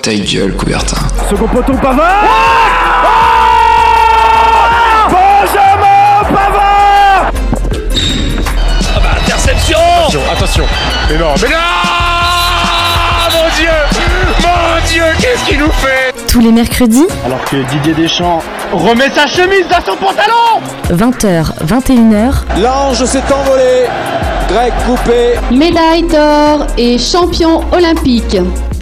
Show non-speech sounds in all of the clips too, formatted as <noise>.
Ta gueule, Coubertin. Second poteau, Pavard. Oh Benjamin Pavard. Ah bah, interception. Attention, mais non, mais non Mon Dieu. Mon Dieu, qu'est-ce qu'il nous fait? Tous les mercredis, Alors que Didier Deschamps remet sa chemise dans son pantalon. 20h, 21h, L'ange s'est envolé. Greg coupé. Médaille d'or et champion olympique.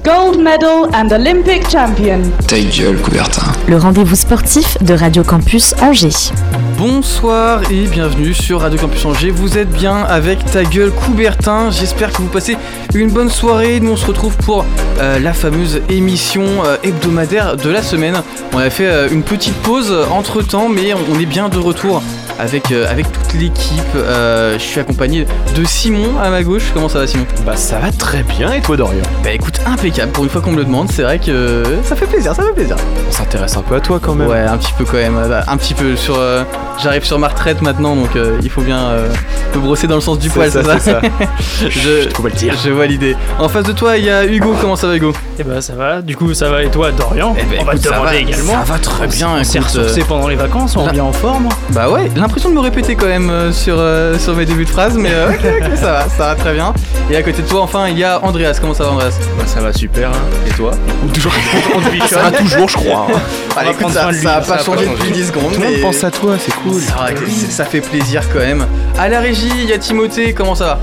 Gold medal and Olympic champion. Ta gueule, Coubertin. le rendez-vous sportif de Radio Campus Angers. Bonsoir et bienvenue sur Radio Campus Angers. Vous êtes bien avec ta gueule Coubertin. J'espère que vous passez une bonne soirée. Nous on se retrouve pour euh, la fameuse émission euh, hebdomadaire de la semaine. On a fait euh, une petite pause entre temps, mais on, on est bien de retour avec, euh, avec toute l'équipe. Euh, je suis accompagné de Simon à ma gauche. Comment ça va Simon? Bah ça va très bien, et toi Dorian? Bah écoute, impeccable. Pour une fois qu'on me le demande, c'est vrai que ça fait plaisir, ça fait plaisir. On s'intéresse un peu à toi quand même. Ouais, un petit peu quand même. euh, Un petit peu sur. euh, J'arrive sur ma retraite maintenant, donc euh, il faut bien euh, me brosser dans le sens du poil, c'est ça, c'est ça. <laughs> je, le tir. je vois l'idée. En face de toi, il y a Hugo. Comment ça va, Hugo? Eh ben ça va, du coup ça va et toi Dorian? Eh ben, On va te ça demander va, également. Ça va très bien. On s'est ressourcé pendant les vacances, on revient en forme. Bah ouais, l'impression de me répéter quand même euh, sur, euh, sur mes débuts de phrase, mais euh, <laughs> ok, ok, ça va, ça va très bien. Et à côté de toi, enfin, il y a Andreas. Comment ça va, Andreas? Bah ça va super, hein. et toi? <laughs> Toujours. On te bichonne. Ça va toujours, je crois. hein. <laughs> Allez, écoute, prendre ça, de lui, ça a ça pas va changé pas depuis changer. 10 secondes. Tout le monde mais- pense à toi, c'est cool. C'est vrai que c'est- ça fait plaisir quand même. À la régie, il y a Timothée. Comment ça va?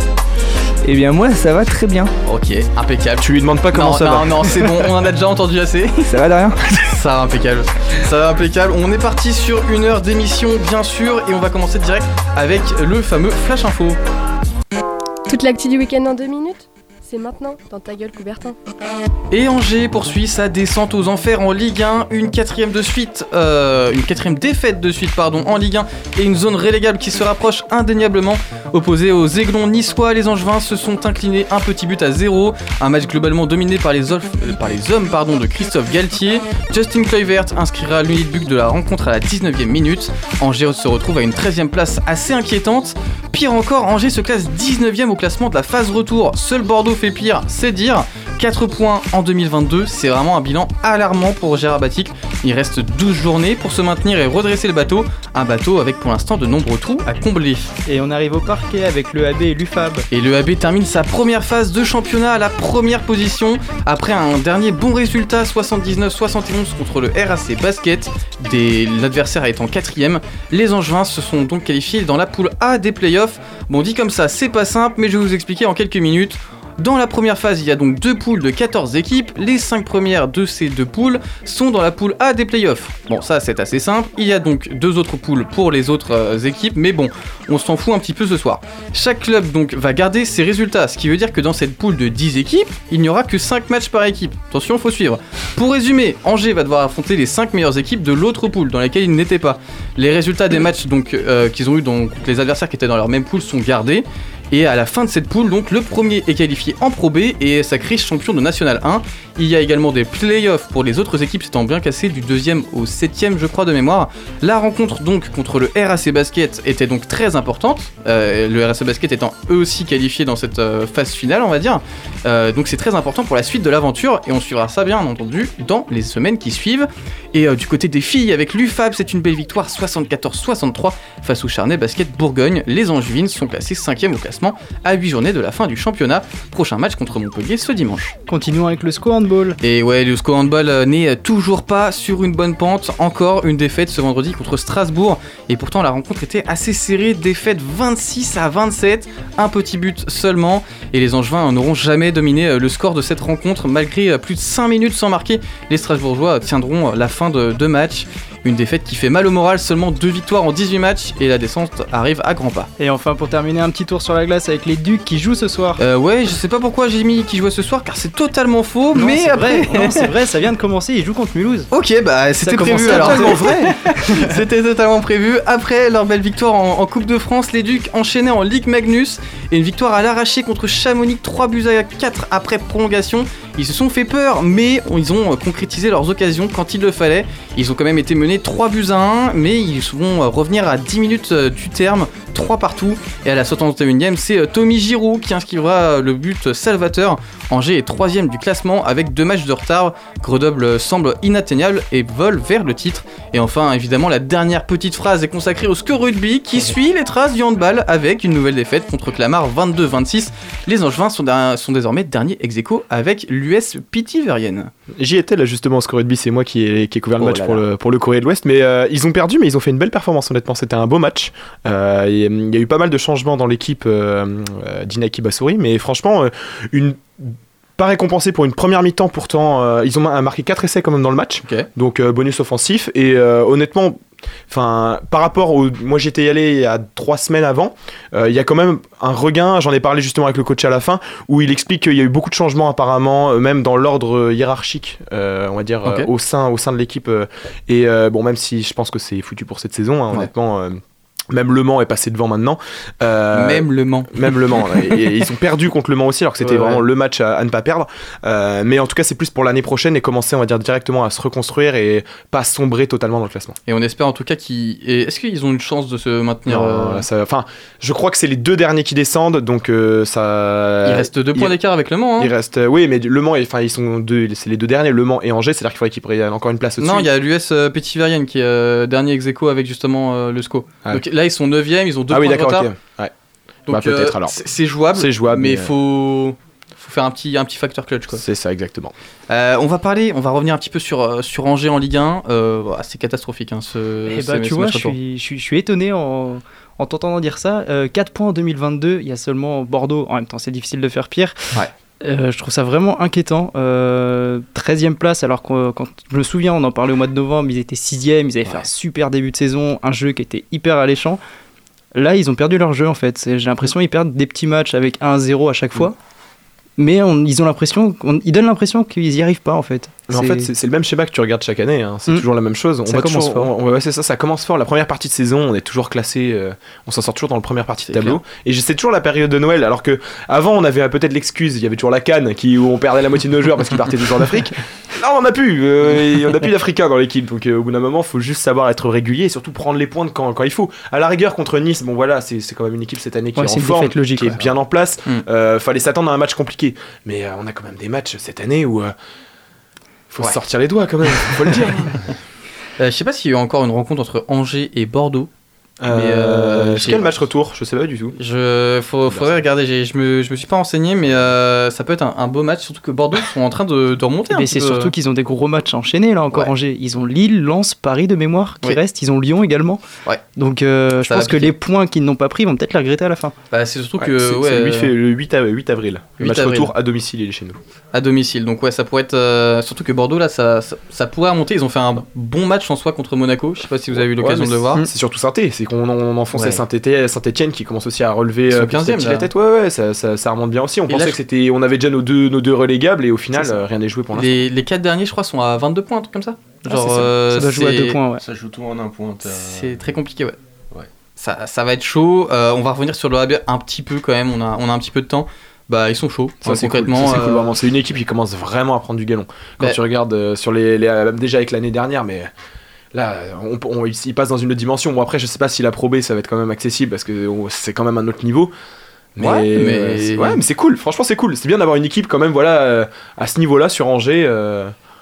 Eh bien moi ça va très bien. Ok, impeccable. Tu lui demandes pas comment non, ça non, va. non, c'est bon, on en a déjà entendu assez. <laughs> Ça va Dorian <laughs> Ça va impeccable. Ça va impeccable. On est parti sur une heure d'émission, bien sûr, et on va commencer direct avec le fameux Flash Info. Toute l'actu du week-end en deux minutes? Maintenant, dans ta gueule Coubertin. Et Angers poursuit sa descente aux enfers en Ligue 1, une quatrième de suite, euh, une quatrième défaite de suite pardon en Ligue 1 et une zone relégable qui se rapproche indéniablement. Opposé aux Aiglons niçois, les Angevins se sont inclinés un petit but à zéro. Un match globalement dominé par les, euh, hommes pardon, de Christophe Galtier. Justin Kluivert inscrira l'unique but de la rencontre à la 19e minute. Angers se retrouve à une 13e place assez inquiétante. Pire encore, Angers se classe 19e au classement de la phase retour. Seul Bordeaux fait pire, c'est dire. 4 points en 2022, c'est vraiment un bilan alarmant pour Gérard Batic. Il reste 12 journées pour se maintenir et redresser le bateau. Un bateau avec pour l'instant de nombreux trous à combler. Et on arrive au parquet avec le AB et l'UFAB. Et le AB termine sa première phase de championnat à la première position après un dernier bon résultat 79-71 contre le RAC Basket, des- l'adversaire étant quatrième. Les Angevins se sont donc qualifiés dans la poule A des playoffs. Bon dit comme ça, c'est pas simple, mais je vais vous expliquer en quelques minutes. Dans la première phase, il y a donc deux poules de 14 équipes. Les 5 premières de ces deux poules sont dans la poule A des playoffs. Bon, ça c'est assez simple. Il y a donc deux autres poules pour les autres euh, équipes, mais bon, on s'en fout un petit peu ce soir. Chaque club donc va garder ses résultats, ce qui veut dire que dans cette poule de 10 équipes, il n'y aura que 5 matchs par équipe. Attention, faut suivre. Pour résumer, Angers va devoir affronter les 5 meilleures équipes de l'autre poule dans laquelle ils n'étaient pas. Les résultats des matchs donc euh, qu'ils ont eu donc les adversaires qui étaient dans leur même poule sont gardés. Et à la fin de cette poule, donc le premier est qualifié en Pro B et sacré champion de National 1. Il y a également des playoffs pour les autres équipes s'étant bien cassées du deuxième au septième, je crois, de mémoire. La rencontre donc contre le RAC Basket était donc très importante. euh, le RAC Basket étant eux aussi qualifié dans cette euh, phase finale, on va dire. Euh, donc c'est très important pour la suite de l'aventure et on suivra ça bien entendu dans les semaines qui suivent. Et du côté des filles, avec l'UFAB, c'est une belle victoire 74-63 face au Charnay Basket Bourgogne. Les Angevines sont classées 5e au classement à 8 journées de la fin du championnat. Prochain match contre Montpellier ce dimanche. Continuons avec le SCO Handball. Et ouais, le SCO Handball euh, n'est toujours pas sur une bonne pente. Encore une défaite ce vendredi contre Strasbourg. Et pourtant, la rencontre était assez serrée. Défaite 26 à 27. Un petit but seulement. Et les Angevins n'auront jamais dominé euh, le score de cette rencontre. Malgré euh, plus de 5 minutes sans marquer, les Strasbourgeois tiendront la fin de deux matchs. Une défaite qui fait mal au moral, seulement deux victoires en 18 matchs et la descente arrive à grands pas. Et enfin pour terminer un petit tour sur la glace avec les Ducs qui jouent ce soir. Euh, ouais, je sais pas pourquoi j'ai mis qui jouait ce soir car c'est totalement faux, Non, mais c'est après. vrai, non, c'est vrai, ça vient de commencer, ils jouent contre Mulhouse. Ok, bah c'était prévu alors. totalement vrai. <laughs> c'était totalement prévu. Après leur belle victoire en, en Coupe de France, les Ducs enchaînaient en Ligue Magnus et une victoire à l'arraché contre Chamonix, 3 buts à 4 après prolongation. Ils se sont fait peur, mais ils ont concrétisé leurs occasions quand il le fallait. Ils ont quand même été menés 3 buts à 1, mais ils vont revenir à 10 minutes euh, du terme. 3 partout. Et à la 71e, c'est euh, Tommy Giroud qui inscrira euh, le but salvateur. Angers est 3 du classement avec deux matchs de retard. Grenoble semble inatteignable et vole vers le titre. Et enfin, évidemment, la dernière petite phrase est consacrée au Score Rugby qui suit les traces du handball avec une nouvelle défaite contre Clamart 22-26. Les Angevins sont, désormais derniers ex aequo avec l'US Pithiviers. J'y étais là justement au score rugby, c'est moi qui ai, qui ai couvert le Oh match là pour là. le, pour le Corée de l'Ouest, mais euh, ils ont perdu, mais ils ont fait une belle performance honnêtement, c'était un beau match. Euh, Il y, a- il y a eu pas mal de changements dans l'équipe euh, d'Inaki Bassouri, mais franchement, une pas récompensé pour une première mi-temps pourtant, euh, ils ont marqué 4 essais quand même dans le match, donc euh, bonus offensif, et euh, honnêtement... Enfin, par rapport au, moi j'étais allé il y a trois semaines avant, euh, il y a quand même un regain. J'en ai parlé justement avec le coach à la fin, où il explique qu'il y a eu beaucoup de changements apparemment, euh, même dans l'ordre hiérarchique, euh, on va dire euh, au sein au sein de l'équipe. et bon, même si je pense que c'est foutu pour cette saison, hein, honnêtement. Même Le Mans est passé devant maintenant. Euh, Même Le Mans. Même Le Mans. ouais. et, et ils ont <laughs> perdu contre Le Mans aussi, alors que c'était Ouais, vraiment ouais. le match à, à ne pas perdre. Euh, mais en tout cas, c'est plus pour l'année prochaine et commencer, on va dire, directement à se reconstruire et pas sombrer totalement dans le classement. Et on espère en tout cas qu'ils. Est-ce qu'ils ont une chance de se maintenir Non, euh, là, ça- Enfin, je crois que c'est les deux derniers qui descendent, donc ça. Il reste deux points d'écart avec Le Mans. hein. Il reste, oui, mais Le Mans, enfin, ils sont deux, c'est les deux derniers, Le Mans et Angers, c'est-à-dire qu'il faudrait qu'ils prennent encore une place au-dessus. Non, il y a l'US euh, Pithiviers qui est dernier ex avec justement le SCO. Ah. Donc là, ils sont 9 ils ont deux ah oui, points de d'accord, retard. ok. Ouais. Donc Bah, peut-être euh, alors. c'est c'est jouable, C'est jouable, mais il mais, euh, faut, faut faire un petit, un petit facteur clutch. Quoi. C'est ça, exactement. Euh, on va parler, on va revenir un petit peu sur, euh, sur Angers en Ligue 1. Euh, voilà, c'est catastrophique hein, ce, Et ce- bah, tu ce vois, je suis, je, suis, je suis étonné en, en t'entendant dire ça. 4 points en 2022, il y a seulement Bordeaux. En même temps, c'est difficile de faire pire. Ouais. Euh, je trouve ça vraiment inquiétant. Euh, 13e place, alors que quand je me souviens, on en parlait au mois de novembre, ils étaient 6e, ils avaient fait un super début de saison, un jeu qui était hyper alléchant. Là, ils ont perdu leur jeu en fait. J'ai l'impression qu'ils perdent des petits matchs avec 1-0 à chaque fois. Mais on- ils ont l'impression, on- ils donnent l'impression qu'ils y arrivent pas en fait. Mais en fait, c'est le même schéma que tu regardes chaque année. hein. C'est Mm. toujours la même chose. On Ça va commence toujours, fort. on- ouais, ça, ça commence fort. La première partie de saison, on est toujours classé. euh, on s'en sort toujours dans la première partie de tableau. Et c'est toujours la période de Noël. Alors que avant, on avait peut-être l'excuse. Il y avait toujours la canne qui où on perdait la moitié de nos joueurs parce qu'ils partaient toujours d'Afrique. <laughs> Là, on n'a plus. euh, et on n'a plus d'Africains dans l'équipe. Donc, euh, au bout d'un moment, faut juste savoir être régulier et surtout prendre les points quand, quand il faut. À la rigueur contre Nice, bon voilà, c'est quand même une équipe cette année qui Ouais, est en forme, logique, qui est bien en place. Mm. Euh, fallait s'attendre à un match compliqué. Mais on a quand même des matchs cette année où. Faut Ouais. sortir les doigts quand même, faut le dire. <laughs> Euh, je sais pas s'il y a eu encore une rencontre entre Angers et Bordeaux. Euh, euh, quel match retour? Je sais pas du tout. Je, faut, faudrait regarder. Je me, je me suis pas renseigné, mais euh, ça peut être un, un beau match, surtout que Bordeaux sont en train de, de remonter. un Mais c'est surtout qu'ils ont des gros matchs enchaînés là encore Ouais. Angers. Ils ont Lille, Lens, Paris de mémoire qui Oui. restent. Ils ont Lyon également. Ouais. Donc euh, je pense que les points qu'ils n'ont pas pris ils vont peut-être les regretter à la fin. Bah, c'est surtout Ouais, que le 8, euh, fait- le 8 av- 8 avril. Le 8 match avril. retour à domicile, il est chez nous. À domicile. Donc ouais, ça pourrait être euh, surtout que Bordeaux là, ça, ça, ça pourrait remonter. Ils ont fait un bon match en soi contre Monaco. Je sais pas si vous avez eu l'occasion Ouais, de le voir. C'est surtout Saint-Étienne, c'est qu'on on enfonce Ouais. Saint-Etienne qui commence aussi à relever euh, petit à 15e, petit la tête. Ouais, ouais, ça, ça, ça remonte bien aussi. On Et pensait là, que c'était, on avait déjà nos deux, nos deux relégables et au final, euh, rien n'est joué pour l'instant. Les, les 4 derniers, je crois, sont à 22 points, un truc comme ça. Ah, ça. euh, Ça doit jouer à deux points. Ouais. Ça joue tout en un point. C'est très compliqué, ouais. Ouais. Ça, ça va être chaud. Euh, on va revenir sur le un petit peu quand même. On a, on a un petit peu de temps. Bah, ils sont chauds. Ça, c'est concrètement. Cool, euh. C'est une équipe qui commence vraiment à prendre du galon. Quand Bah- tu regardes euh, sur les, les- euh, déjà avec l'année dernière, mais là, on, on- ils passent dans une autre dimension. Bon après, je sais pas si la Pro B ça va être quand même accessible parce que oh, c'est quand même un autre niveau. Mais, Ouais, mais- c'est- ouais, mais c'est cool. Franchement, c'est cool. C'est bien d'avoir une équipe quand même, voilà, à ce niveau-là sur Angers.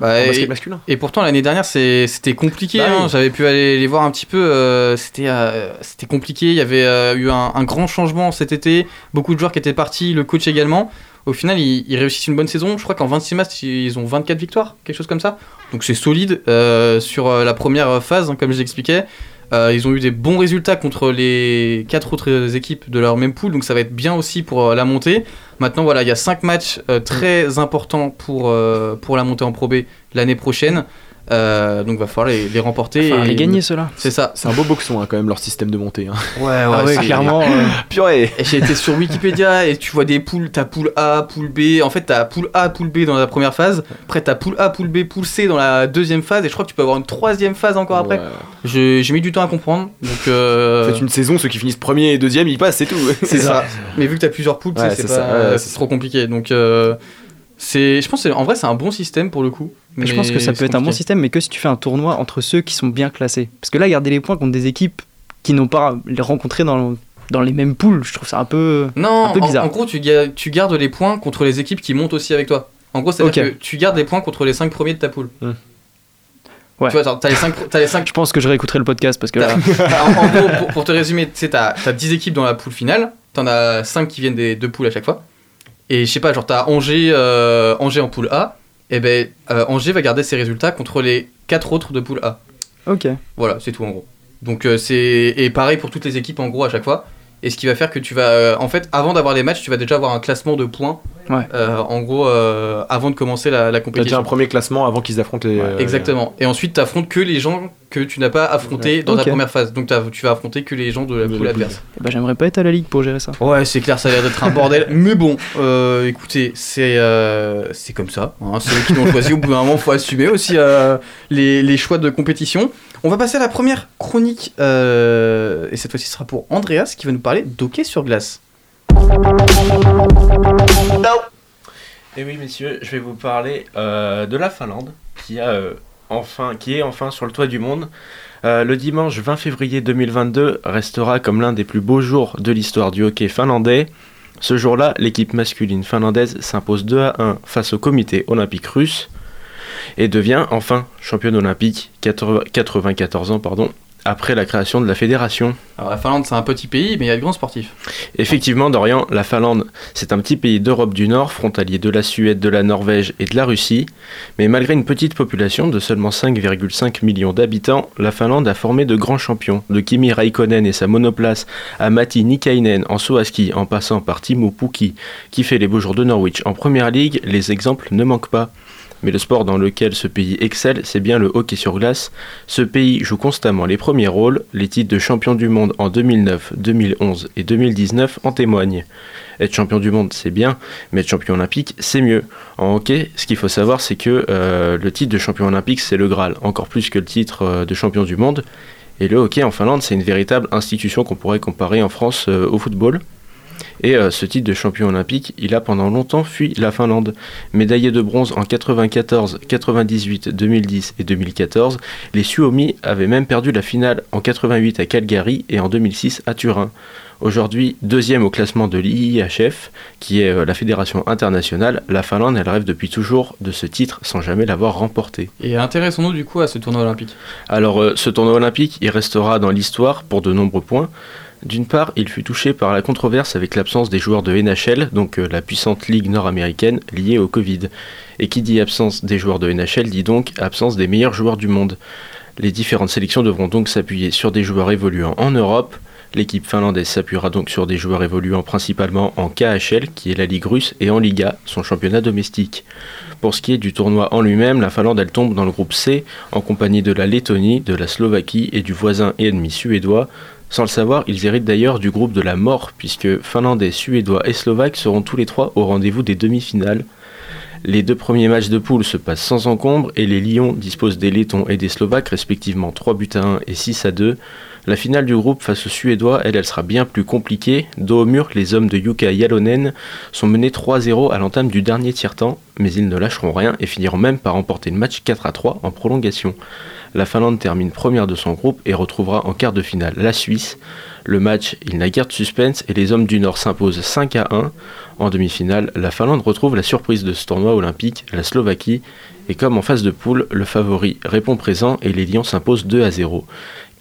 Bah, en et, basket masculin. et pourtant, l'année dernière, c'était compliqué. Bah hein. oui. J'avais pu aller les voir un petit peu. euh, C'était euh, c'était compliqué. Il y avait euh, eu un, un grand changement cet été. Beaucoup de joueurs qui étaient partis, le coach également. Au final, ils, ils réussissent une bonne saison. Je crois qu'en 26 matchs, ils ont 24 victoires, quelque chose comme ça. Donc c'est solide sur la première phase, hein, comme je l'expliquais. Euh, ils ont eu des bons résultats contre les quatre autres équipes de leur même pool, donc ça va être bien aussi pour euh, la montée. Maintenant, voilà, il y a cinq matchs euh, très importants pour, pour la montée en Pro B l'année prochaine. Euh, donc va falloir les, les remporter. Enfin, et- les gagner ceux-là. C'est ça. C'est un beau boxon hein, quand même leur système de montée. hein. Ouais, ouais, Ah ouais, c'est- clairement. euh, Purée. J'ai été sur Wikipédia et tu vois des poules, t'as poule A, poule B. En fait, t'as poule A, poule B dans la première phase. Après, t'as poule A, poule B, poule C dans la deuxième phase. Et je crois que tu peux avoir une troisième phase encore après. Ouais. J'ai mis du temps à comprendre. Donc, euh, Faites une saison, ceux qui finissent premier et deuxième, ils passent, c'est tout. <laughs> c'est ça. Mais vu que t'as plusieurs poules, Ouais, c'est c'est pas- ça, ouais, c'est c'est trop compliqué. Donc, euh, c'est, je pense, que c'est- en vrai, c'est un bon système pour le coup. Mais je pense que ça peut être un bon système, mais que si tu fais un tournoi entre ceux qui sont bien classés. Parce que là, garder les points contre des équipes qui n'ont pas les rencontrés dans, dans les mêmes poules. Je trouve ça un peu, Non, un peu en- bizarre. En, gros, tu, ga- tu gardes les points contre les équipes qui montent aussi avec toi. En gros, c'est-à-dire que tu gardes les points contre les 5 premiers de ta poule. Ouais. Tu vois, t'as les 5 t'as les cinq- <laughs> Je pense que je réécouterai le podcast parce que là, en, <laughs> en gros, pour, pour te résumer, tu sais, t'as as 10 équipes dans la poule finale, t'en as 5 qui viennent des deux poules à chaque fois. Et je sais pas, genre t'as Angers, euh, Angers en poule A, et ben euh, Angers va garder ses résultats contre les 4 autres de poule A. ok. Voilà, c'est tout en gros. Donc euh, c'est et pareil pour toutes les équipes en gros à chaque fois. Et ce qui va faire que tu vas, euh, en fait, avant d'avoir les matchs, tu vas déjà avoir un classement de points. Ouais. euh, en gros, euh, avant de commencer la, la T'as déjà compétition. un premier classement avant qu'ils affrontent les. Exactement. Et ensuite, tu affrontes que les gens que tu n'as pas affrontés dans ta première phase. Donc tu vas affronter que les gens de la poule adverse. Eh ben, j'aimerais pas être à la ligue pour gérer ça. Ouais, c'est clair, ça a l'air d'être un bordel. <laughs> Mais bon, euh, écoutez, c'est euh, c'est comme ça. Hein, c'est eux qui l'ont choisi. Au bout d'un moment, faut assumer aussi euh, les, les choix de compétition. On va passer à la première chronique. euh, et cette fois-ci, ce sera pour Andreas qui va nous parler d'hockey sur glace. Et oui, messieurs, je vais vous parler euh, de la Finlande, qui, a, euh, qui est enfin sur le toit du monde. Euh, le dimanche 20 février 2022 restera comme l'un des plus beaux jours de l'histoire du hockey finlandais. Ce jour-là, l'équipe masculine finlandaise s'impose 2 à 1 face au comité olympique russe et devient enfin championne olympique 80 94 ans pardon, après la création de la fédération. Alors la Finlande, c'est un petit pays, mais il y a de grands sportifs. Effectivement, Dorian, la Finlande, c'est un petit pays d'Europe du Nord, frontalier de la Suède, de la Norvège et de la Russie. Mais malgré une petite population de seulement 5,5 millions d'habitants, la Finlande a formé de grands champions, de Kimi Raikkonen et sa monoplace à Matti Nikainen en saut à ski, en passant par Timo Pukki, qui fait les beaux jours de Norwich en première ligue, les exemples ne manquent pas. Mais le sport dans lequel ce pays excelle, c'est bien le hockey sur glace. Ce pays joue constamment les premiers rôles, les titres de champion du monde en 2009, 2011 et 2019 en témoignent. Être champion du monde, c'est bien, mais être champion olympique, c'est mieux. En hockey, ce qu'il faut savoir, c'est que euh, le titre de champion olympique, c'est le Graal, encore plus que le titre euh, de champion du monde. Et le hockey en Finlande, c'est une véritable institution qu'on pourrait comparer en France euh, au football. Et euh, ce titre de champion olympique, il a pendant longtemps fui la Finlande. Médaillé de bronze en 94, 98, 2010 et 2014, les Suomi avaient même perdu la finale en 88 à Calgary et en 2006 à Turin. Aujourd'hui, deuxième au classement de l'IIHF, qui est euh, la fédération internationale, la Finlande, elle rêve depuis toujours de ce titre sans jamais l'avoir remporté. Et intéressons-nous du coup à ce tournoi olympique? Alors, euh, ce tournoi olympique, il restera dans l'histoire pour de nombreux points. D'une part, il fut touché par la controverse avec l'absence des joueurs de NHL, donc euh, la puissante ligue nord-américaine liée au Covid. Et qui dit absence des joueurs de NHL dit donc absence des meilleurs joueurs du monde. Les différentes sélections devront donc s'appuyer sur des joueurs évoluant en Europe. L'équipe finlandaise s'appuiera donc sur des joueurs évoluant principalement en KHL, qui est la ligue russe, et en Liga, son championnat domestique. Pour ce qui est du tournoi en lui-même, la Finlande elle tombe dans le groupe C, en compagnie de la Lettonie, de la Slovaquie et du voisin et ennemi suédois. Sans le savoir, ils héritent d'ailleurs du groupe de la mort, puisque Finlandais, Suédois et Slovaques seront tous les trois au rendez-vous des demi-finales. Les deux premiers matchs de poule se passent sans encombre et les Lions disposent des Lettons et des Slovaques respectivement 3 buts à 1 et 6 à 2. La finale du groupe face aux Suédois, elle, elle sera bien plus compliquée. Dos au mur, les hommes de Jukka Jalonen sont menés 3-0 à l'entame du dernier tiers-temps, mais ils ne lâcheront rien et finiront même par remporter le match 4 à 3 en prolongation. La Finlande termine première de son groupe et retrouvera en quart de finale la Suisse. Le match, il n'a guère de suspense et les hommes du Nord s'imposent 5 à 1. En demi-finale, la Finlande retrouve la surprise de ce tournoi olympique, la Slovaquie, et comme en phase de poule, le favori répond présent et les Lions s'imposent 2 à 0.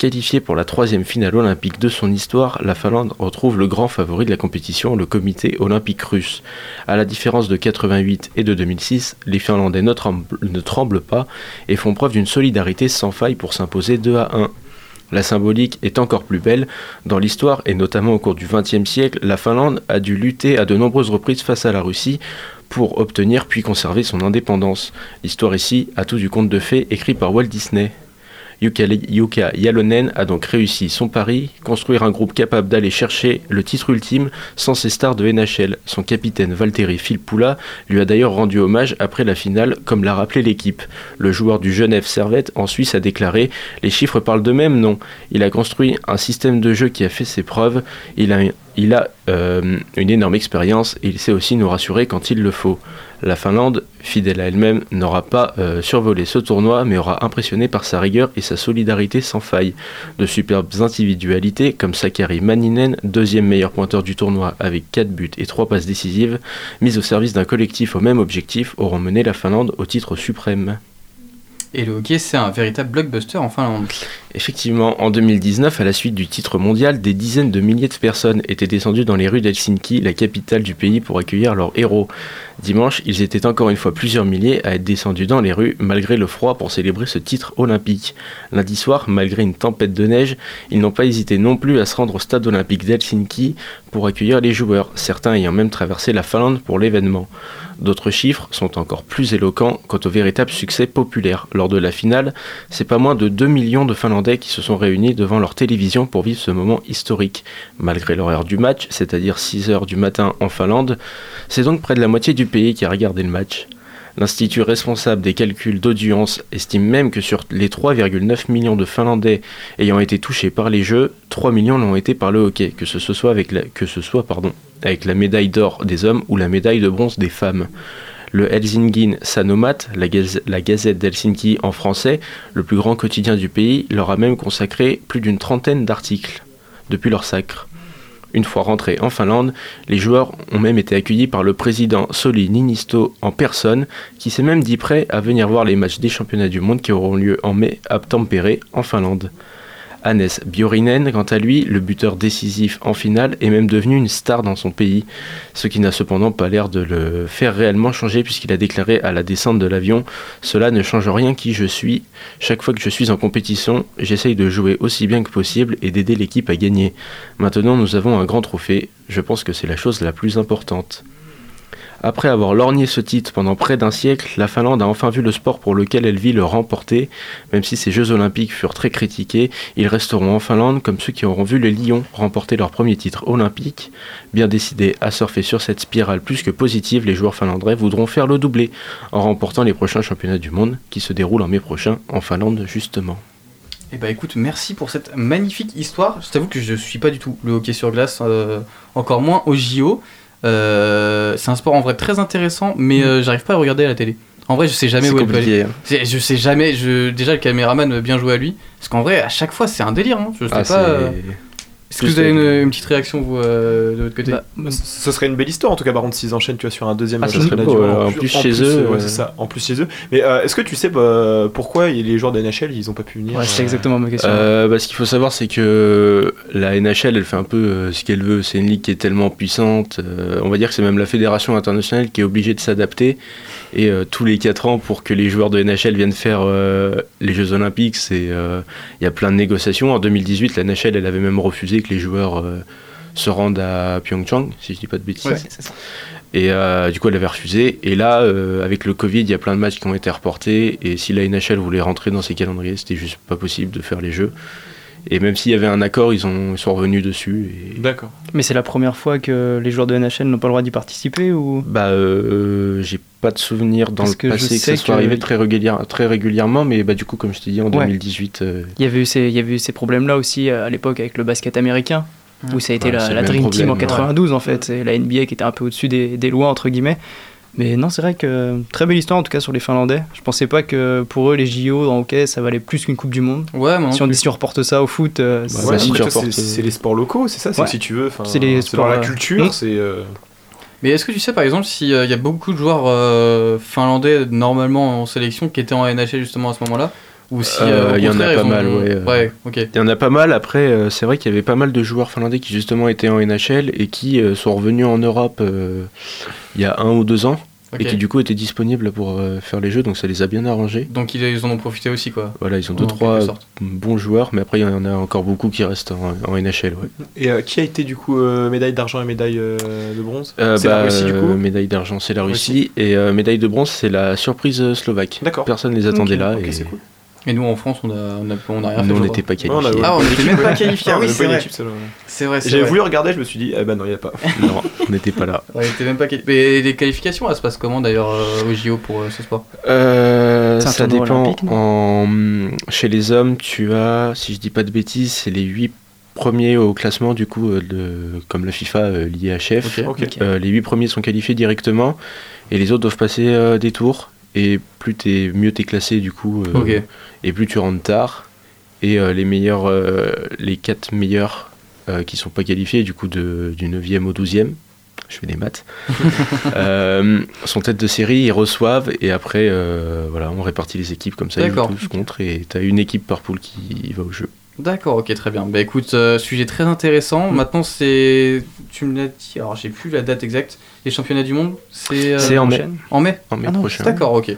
Qualifiée pour la troisième finale olympique de son histoire, la Finlande retrouve le grand favori de la compétition, le comité olympique russe. À la différence de 88 et de 2006, les Finlandais ne tremblent, pas et font preuve d'une solidarité sans faille pour s'imposer 2 à 1. La symbolique est encore plus belle. Dans l'histoire, et notamment au cours du XXe siècle, la Finlande a dû lutter à de nombreuses reprises face à la Russie pour obtenir puis conserver son indépendance. L'histoire ici a tout du conte de fées écrit par Walt Disney. Jukka Jalonen a donc réussi son pari, construire un groupe capable d'aller chercher le titre ultime sans ses stars de NHL. Son capitaine Valtteri Filppula lui a d'ailleurs rendu hommage après la finale, comme l'a rappelé l'équipe. Le joueur du Genève Servette en Suisse a déclaré Les chiffres parlent d'eux-mêmes, non. Il a construit un système de jeu qui a fait ses preuves. Il a Il a euh, une énorme expérience et il sait aussi nous rassurer quand il le faut. La Finlande, fidèle à elle-même, n'aura pas euh, survolé ce tournoi mais aura impressionné par sa rigueur et sa solidarité sans faille. De superbes individualités comme Sakari Maninen, deuxième meilleur pointeur du tournoi avec 4 buts et 3 passes décisives, mises au service d'un collectif au même objectif, auront mené la Finlande au titre suprême. Et le hockey, c'est un véritable blockbuster en Finlande. Effectivement, en 2019, à la suite du titre mondial, des dizaines de milliers de personnes étaient descendues dans les rues d'Helsinki, la capitale du pays, pour accueillir leurs héros. Dimanche, ils étaient encore une fois plusieurs milliers à être descendus dans les rues, malgré le froid, pour célébrer ce titre olympique. Lundi soir, malgré une tempête de neige, ils n'ont pas hésité non plus à se rendre au stade olympique d'Helsinki pour accueillir les joueurs, certains ayant même traversé la Finlande pour l'événement. D'autres chiffres sont encore plus éloquents quant au véritable succès populaire. Lors de la finale, c'est pas moins de 2 millions de Finlandais qui se sont réunis devant leur télévision pour vivre ce moment historique. Malgré l'horaire du match, c'est-à-dire 6 heures du matin en Finlande, c'est donc près de la moitié du pays qui a regardé le match. L'Institut responsable des calculs d'audience estime même que sur les 3,9 millions de Finlandais ayant été touchés par les Jeux, 3 millions l'ont été par le hockey, que ce soit avec la, médaille d'or des hommes ou la médaille de bronze des femmes. Le Helsingin Sanomat, la Gazette d'Helsinki en français, le plus grand quotidien du pays, leur a même consacré plus d'une trentaine d'articles depuis leur sacre. Une fois rentrés en Finlande, les joueurs ont même été accueillis par le président Soli Ninisto en personne, qui s'est même dit prêt à venir voir les matchs des championnats du monde qui auront lieu en mai à Tampere, en Finlande. Hannes Bjorinen, quant à lui, le buteur décisif en finale, est même devenu une star dans son pays, ce qui n'a cependant pas l'air de le faire réellement changer puisqu'il a déclaré à la descente de l'avion Cela ne change rien qui je suis. Chaque fois que je suis en compétition, j'essaye de jouer aussi bien que possible et d'aider l'équipe à gagner. Maintenant, nous avons un grand trophée. Je pense que c'est la chose la plus importante. Après avoir lorgné ce titre pendant près d'un siècle, la Finlande a enfin vu le sport pour lequel elle vit le remporter. Même si ces Jeux olympiques furent très critiqués, ils resteront en Finlande comme ceux qui auront vu les Lions remporter leur premier titre olympique. Bien décidés à surfer sur cette spirale plus que positive, les joueurs finlandais voudront faire le doublé en remportant les prochains championnats du monde qui se déroulent en mai prochain en Finlande justement. Eh bah écoute, merci pour cette magnifique histoire. Je t'avoue que je suis pas du tout le hockey sur glace, euh, encore moins au JO. Euh, c'est un sport en vrai très intéressant, mais euh, j'arrive pas à regarder à la télé. En vrai, je sais jamais où elle peut aller. C'est- Je sais jamais. Je... Déjà, le caméraman veut bien jouer à lui. Parce qu'en vrai, à chaque fois, c'est un délire. hein. Je sais Ah, pas. Euh, Est-ce que vous avez une, une petite réaction, vous, euh, de votre côté Bah, ce serait une belle histoire en tout cas par contre s'ils enchaînent tu vois sur un deuxième Ah, ça serait beau, ouais. En plus, chez eux, euh, ouais, c'est ça en plus chez eux mais euh, est-ce que tu sais bah, pourquoi les joueurs de NHL ils ont pas pu venir Ouais, c'est euh, exactement ma question. Euh, bah, ce qu'il faut savoir, c'est que la NHL, elle fait un peu euh, ce qu'elle veut. C'est une ligue qui est tellement puissante. euh, on va dire que c'est même la fédération internationale qui est obligée de s'adapter. Et euh, tous les 4 ans, pour que les joueurs de NHL viennent faire euh, les Jeux Olympiques, euh, il y a plein de négociations. En 2018, la NHL, elle avait même refusé que les joueurs se rendent à Pyeongchang, si je dis pas de bêtises. Ouais, ça. Et euh, du coup, elle avait refusé. Et là, euh, avec le Covid, il y a plein de matchs qui ont été reportés. Et si la NHL voulait rentrer dans ces calendriers, c'était juste pas possible de faire les jeux. Et même s'il y avait un accord, ils, ont, ils sont revenus dessus. Et... D'accord. Mais c'est la première fois que les joueurs de NHL n'ont pas le droit d'y participer ou? Bah, euh, j'ai pas de souvenir dans Parce le que passé que, ça soit que- arrivé très, régulière- très régulièrement, mais bah, du coup, comme je t'ai dit, en Ouais. 2018, euh, Il y avait eu ces, il y avait eu ces problèmes-là aussi euh, à l'époque avec le basket américain, où ça a été Ouais, la, Dream Team en problème, 92 en fait, c'est la NBA qui était un peu au-dessus des, des lois entre guillemets. Mais non, c'est vrai que très belle histoire en tout cas sur les Finlandais. Je pensais pas que pour eux les JO en hockey ça valait plus qu'une Coupe du Monde. Ouais, moi non si on, si on reporte ça au foot, euh, Ouais, c'est- si reportes, les sports locaux c'est ça c'est Ouais. que si tu veux enfin, C'est les sports, la euh, culture mm. c'est euh, Mais est-ce que tu sais, par exemple, s'il y a beaucoup de joueurs euh, finlandais normalement en sélection qui étaient en NHL justement à ce moment-là? Ou si. Euh, au il y en a pas mal, ouais, euh. Ouais, ok. il y en a pas mal. Après, euh, c'est vrai qu'il y avait pas mal de joueurs finlandais qui justement étaient en NHL et qui euh, sont revenus en Europe euh, il y a un ou deux ans. Et qui du coup étaient disponibles pour euh, faire les jeux, donc ça les a bien arrangés. Donc ils, ils en ont profité aussi, quoi. Voilà, ils ont deux En trois bons joueurs, mais après il y en a encore beaucoup qui restent en, en NHL. Ouais. et euh, qui a été du coup euh, médaille d'argent et médaille euh, de bronze? Euh, c'est la bah, Russie du coup? euh, médaille d'argent, c'est la Russie. Russie, et euh, médaille de bronze, c'est la surprise euh, slovaque. D'accord. Personne les attendait là. ok, et c'est cool. Et nous en France, on a, on a, on a rien fait. nous, on n'était pas Ouais, on a- qualifiés. Ah, on était même pas qualifiés. Ah, oui, c'est vrai. C'est vrai, vrai. voulu regarder, je me suis dit, eh ben non, il n'y a pas. <laughs> non, on n'était pas là. On était même pas quali- Mais les qualifications, elles se passent comment d'ailleurs euh, au JO pour euh, ce sport? Euh, ça dépend. en... Chez les hommes, tu as, si je dis pas de bêtises, c'est les 8 premiers au classement, du coup, euh, de- comme la FIFA euh, lié à chef. Ok. Ok. Euh, les 8 premiers sont qualifiés directement et les autres doivent passer euh, des tours. Et plus t'es, mieux t'es classé, du coup, euh, et plus tu rentres tard. Et euh, les meilleurs, euh, les 4 meilleurs qui sont pas qualifiés, du coup, de, du 9e au 12e, je fais des maths, <laughs> sont tête de série, ils reçoivent et après, voilà, on répartit les équipes comme ça, ils jouent D'accord. tous contre et t'as une équipe par poule qui va au jeu. D'accord, ok, très bien. Bah écoute, euh, sujet très intéressant. Maintenant, c'est. Tu me l'as dit, alors j'ai plus la date exacte. Les championnats du monde, c'est. euh, en mai. En mai En mai Ah non, prochain. D'accord, ok.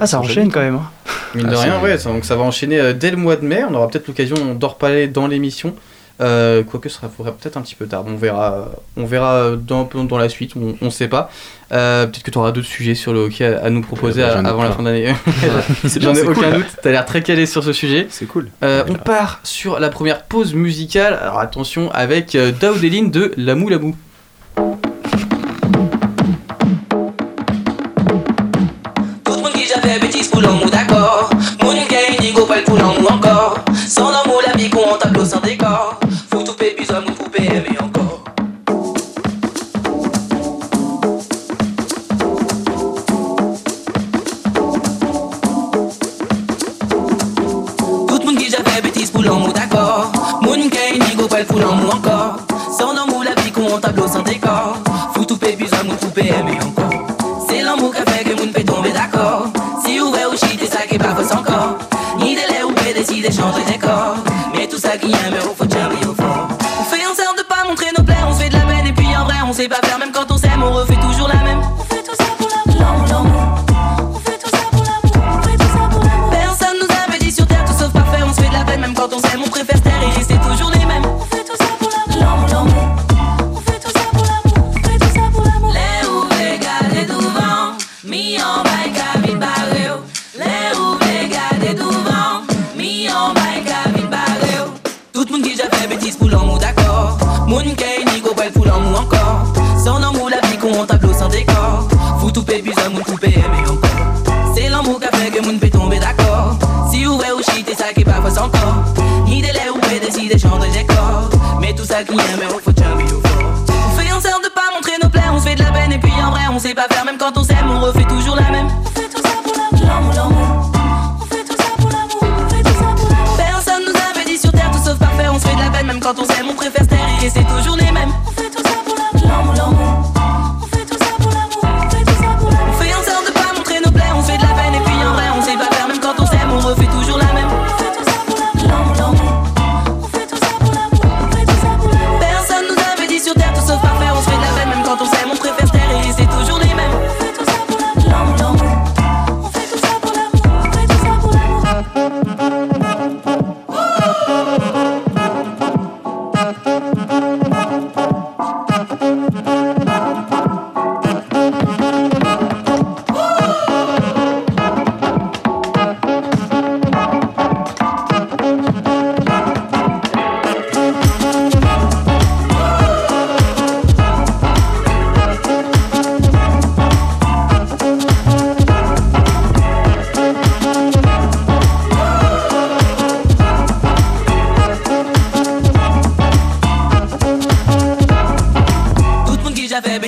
Ah, ça enchaîne quand même. hein. Mine de Ah, rien, ouais, ça, donc ça va enchaîner euh, dès le mois de mai. On aura peut-être l'occasion d'en reparler dans l'émission. Euh, quoique ce sera faudra peut-être un petit peu tard. On verra, on verra dans, dans la suite, on ne sait pas. Euh, peut-être que tu auras d'autres sujets sur le hockey à, à nous proposer bah, avant la fin d'année. <laughs> J'en ai aucun cool. doute, tu as l'air très calé sur ce sujet. C'est cool. Euh, on part sur la première pause musicale. Alors attention, avec euh, Daoudeline de Lamou Lamou. Tout le monde qui c'est l'amour qui fait que moun peut tomber d'accord. Si ouvert ou shit, ça qui pas fausse encore. Ni délai ou peut décider changer des corps Mais tout ça qui aime, mais faut Mi en bail cabine barré Les ouvriers gardés devant Mi en bail cabine barré Tout le monde qui j'avais bêtise pour l'amour d'accord. Mon kay ni go pour l'amour encore. Sans amour la vie qu'on tableau sans décor. Faut tout payer besoin mon coupé aimer encore C'est l'amour qui a fait que mon peut tomber d'accord. Si ou shit et ça qui pas fausse encore. Ni délai ou peut décider changer des corps Mais tout ça qui aime mais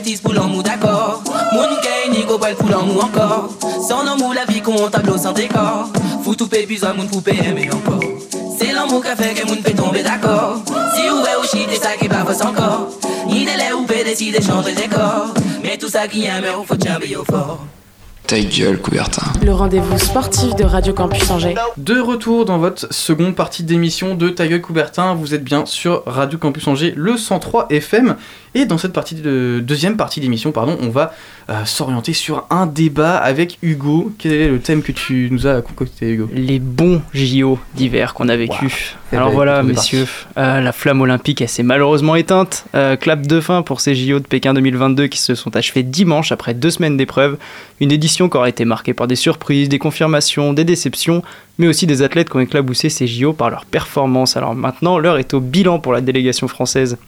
qui j'avais bêtise pour l'amour d'accord. Mon gay ni go pour l'amour encore. Sans l'amour la vie qu'on tableau sans décor Faut tout payer besoin mon poupée aimer encore. C'est l'amour qui a fait que mon peut tomber d'accord. Si ouvert ou shit et ça qui fausse encore Ni délai ou peut décider changer des corps Mais tout ça qui aime faut jamais au fort Ta gueule, Coubertin. Le rendez-vous sportif de Radio Campus Angers. De retour dans votre seconde partie d'émission de Ta gueule Coubertin, vous êtes bien sur Radio Campus Angers, le 103 FM. Et dans cette partie de, deuxième partie d'émission, pardon, on va euh, s'orienter sur un débat avec Hugo. Quel est le thème que tu nous as concocté, Hugo? Les bons JO d'hiver qu'on a vécu. Eh Alors ben, voilà, messieurs, euh, la flamme olympique, elle s'est malheureusement éteinte. Euh, clap de fin pour ces JO de Pékin 2022 qui se sont achevés dimanche après deux semaines d'épreuves. Une édition qui aura été marquée par des surprises, des confirmations, des déceptions, mais aussi des athlètes qui ont éclaboussé ces JO par leur performance. Alors maintenant, l'heure est au bilan pour la délégation française.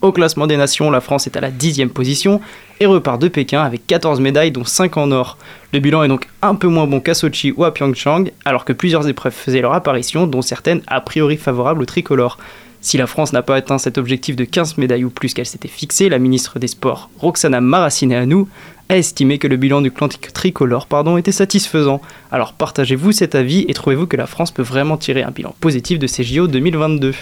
Au classement des nations, la France est à la dixième position et repart de Pékin avec 14 médailles dont 5 en or. Le bilan est donc un peu moins bon qu'à Sochi ou à Pyeongchang, alors que plusieurs épreuves faisaient leur apparition, dont certaines a priori favorables au tricolore. Si la France n'a pas atteint cet objectif de 15 médailles ou plus qu'elle s'était fixé, la ministre des Sports, Roxana Maracineanu, a estimé que le bilan du clan tricolore était satisfaisant. Alors partagez-vous cet avis et trouvez-vous que la France peut vraiment tirer un bilan positif de ces JO 2022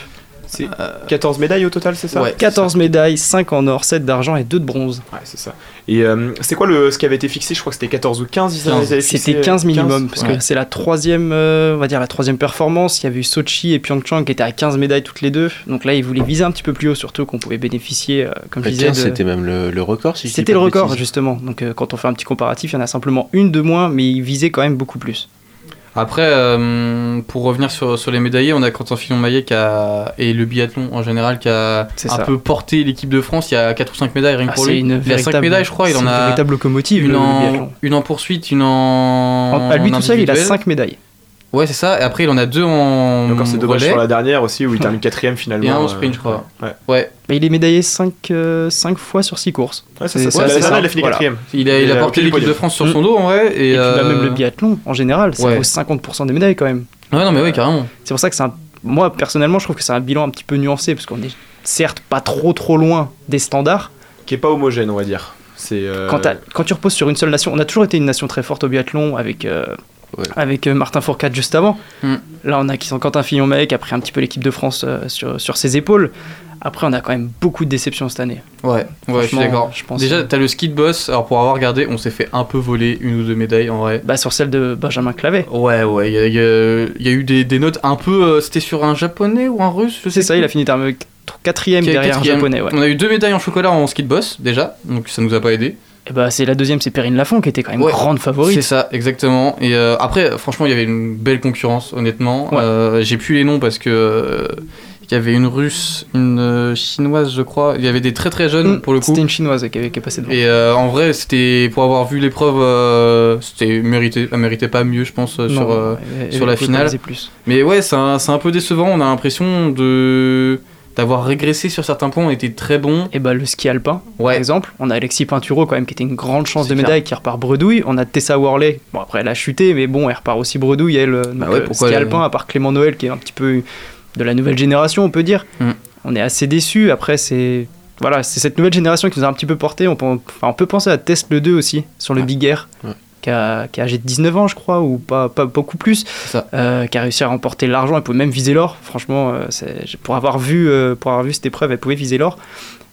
C'est 14 médailles au total, c'est ça Ouais, 14 médailles, 5 en or, 7 d'argent et 2 de bronze. Ouais, c'est ça. Et euh, c'est quoi le, ce qui avait été fixé? Je crois que c'était 14 ou 15. ils avaient fixé, C'était euh, 15 minimum, parce Ouais. que c'est la troisième, euh, on va dire la troisième performance. Il y avait eu Sochi et Pyeongchang qui étaient à 15 médailles toutes les deux. Donc là, ils voulaient viser un petit peu plus haut, surtout qu'on pouvait bénéficier, euh, comme je disais, 15, de- c'était même le, le record, si C'était pas le record, bêtises. justement. Donc euh, quand on fait un petit comparatif, il y en a simplement une de moins, mais ils visaient quand même beaucoup plus. Après, euh, pour revenir sur, sur les médaillés, on a Quentin Fillon-Maillet qui a, et le biathlon en général qui a un ça. peu porté l'équipe de France. Il y a 4 ou 5 médailles rien que Ah, pour lui. une il a 5 véritable- médailles, je crois. Il en une a véritable locomotive, une, en, une en poursuite, une en. à lui en tout seul, il a individuel. 5 médailles. Ouais, c'est ça. Et après, il en a deux en. Et encore, c'est dommage relais. sur la dernière aussi où il termine <laughs> quatrième finalement. Et un au euh, sprint, je crois. Ouais. Ouais. Bah, il est médaillé 5, fois sur 6 courses. Ouais, c'est ça, c'est ouais, la dernière, ça. il a fini Voilà. quatrième. Il a, il a euh, porté l'équipe de France sur Mm. son dos, en vrai. Et, Et, puis bah, euh, même le biathlon, en général, ça ouais. vaut 50% des médailles quand même. Ouais, non, mais oui, carrément. C'est pour ça que c'est un... Moi, personnellement, je trouve que c'est un bilan un petit peu nuancé, parce qu'on est certes pas trop trop loin des standards. Qui est pas homogène, on va dire. Euh, Quand, quand tu reposes sur une seule nation, on a toujours été une nation très forte au biathlon avec, avec euh, Martin Fourcade juste avant. Mm. Là, on a Quentin Fillon-Maillet qui a pris un petit peu l'équipe de France euh, sur, sur ses épaules. Après, on a quand même beaucoup de déceptions cette année. Ouais, ouais, je suis d'accord. je pense Déjà, que- t'as le ski de boss. Alors, pour avoir regardé, on s'est fait un peu voler une ou deux médailles en vrai. Bah, sur celle de Benjamin Clavet. Ouais, ouais, il y, a- y y eu des, des notes un peu. euh, C'était sur un japonais ou un russe C'est ça, il a fini quatrième derrière quatrième. un japonais. Ouais. On a eu deux médailles en chocolat en ski de boss déjà, donc ça nous a pas aidé. Et bah, c'est la deuxième, c'est Perrine Lafont qui était quand même Ouais. grande favorite. C'est ça, exactement. Et euh, après, franchement, il y avait une belle concurrence, honnêtement. Ouais. Euh, J'ai plus les noms parce que. euh, il y avait une russe, une chinoise, je crois. Il y avait des très très jeunes Mm, pour le coup. C'était une chinoise qui, avait- qui est passée devant. Et en vrai, c'était pour avoir vu l'épreuve, c'était mérité. Elle méritait pas mieux, je pense, Non, sur, elle- sur elle la finale. plus. Mais ouais, c'est un, c'est un peu décevant. On a l'impression de d'avoir régressé sur certains points. On était très bon. Et bah, le ski alpin, Ouais. par exemple, on a Alexis Pinturo quand même qui était une grande chance de clair. médaille qui repart bredouille. On a Tessa Worley, bon après elle a chuté, mais bon, elle repart aussi bredouille. Elle, euh, Bah ouais, euh, ski elle- alpin, à part Clément Noël qui est un petit peu de la nouvelle génération, on peut dire. Mm. On est assez déçus. Après, c'est. Voilà, c'est cette nouvelle génération qui nous a un petit peu porté. On peut, enfin, on peut penser à Test le 2 aussi, sur le Big Air, Ouais. Qui, a, qui a âgé de 19 ans, je crois, ou pas, pas beaucoup plus, euh, qui a réussi à remporter l'argent. Elle pouvait même viser l'or. Franchement, euh, pour, avoir vu, euh, pour avoir vu cette épreuve, elle pouvait viser l'or.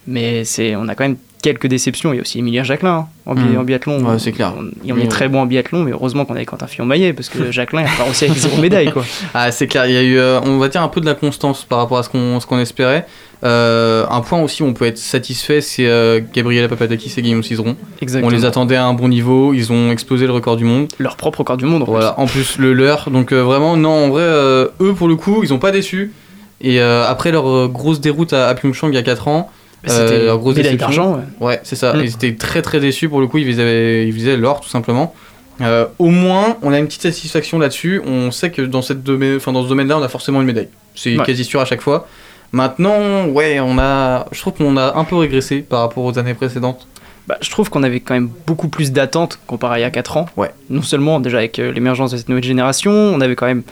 Mais c'est, on a quand même quelques déceptions. Il y a aussi Emilien Jacquelin hein, en, bi- Mm. en biathlon. Ouais, c'est clair. On, et on Oui, est ouais. très bon en biathlon, mais heureusement qu'on avait Quentin Fillon-Maillet, parce que <laughs> Jacquelin, repart aussi avec zéro médaille. Quoi. Ah, c'est clair, il y a eu, euh, on va dire, un peu de la constance par rapport à ce qu'on ce qu'on espérait. Euh, un point aussi où on peut être satisfait, c'est euh, Gabriela Papadakis et Guillaume Cizeron. Exactement. On les attendait à un bon niveau, ils ont explosé le record du monde. Leur propre record du monde. En Voilà, en plus le leur. Donc euh, vraiment, non, en vrai, euh, eux pour le coup, ils ont pas déçu. Et après leur grosse déroute à, à Pyeongchang il y a 4 ans, c'était leur grosse déception. d'argent, ouais. c'est ça. Mm. Ils étaient très très déçus pour le coup, ils visaient, ils visaient l'or tout simplement. Euh, au moins, on a une petite satisfaction là-dessus. On sait que dans, cette domaine, enfin, dans ce domaine-là, on a forcément une médaille. C'est Ouais. quasi sûr à chaque fois. Maintenant, ouais, on a, je trouve qu'on a un peu régressé par rapport aux années précédentes. Bah, je trouve qu'on avait quand même beaucoup plus d'attentes comparé à il y a 4 ans. Ouais. Non seulement déjà avec euh, l'émergence de cette nouvelle génération, on avait quand même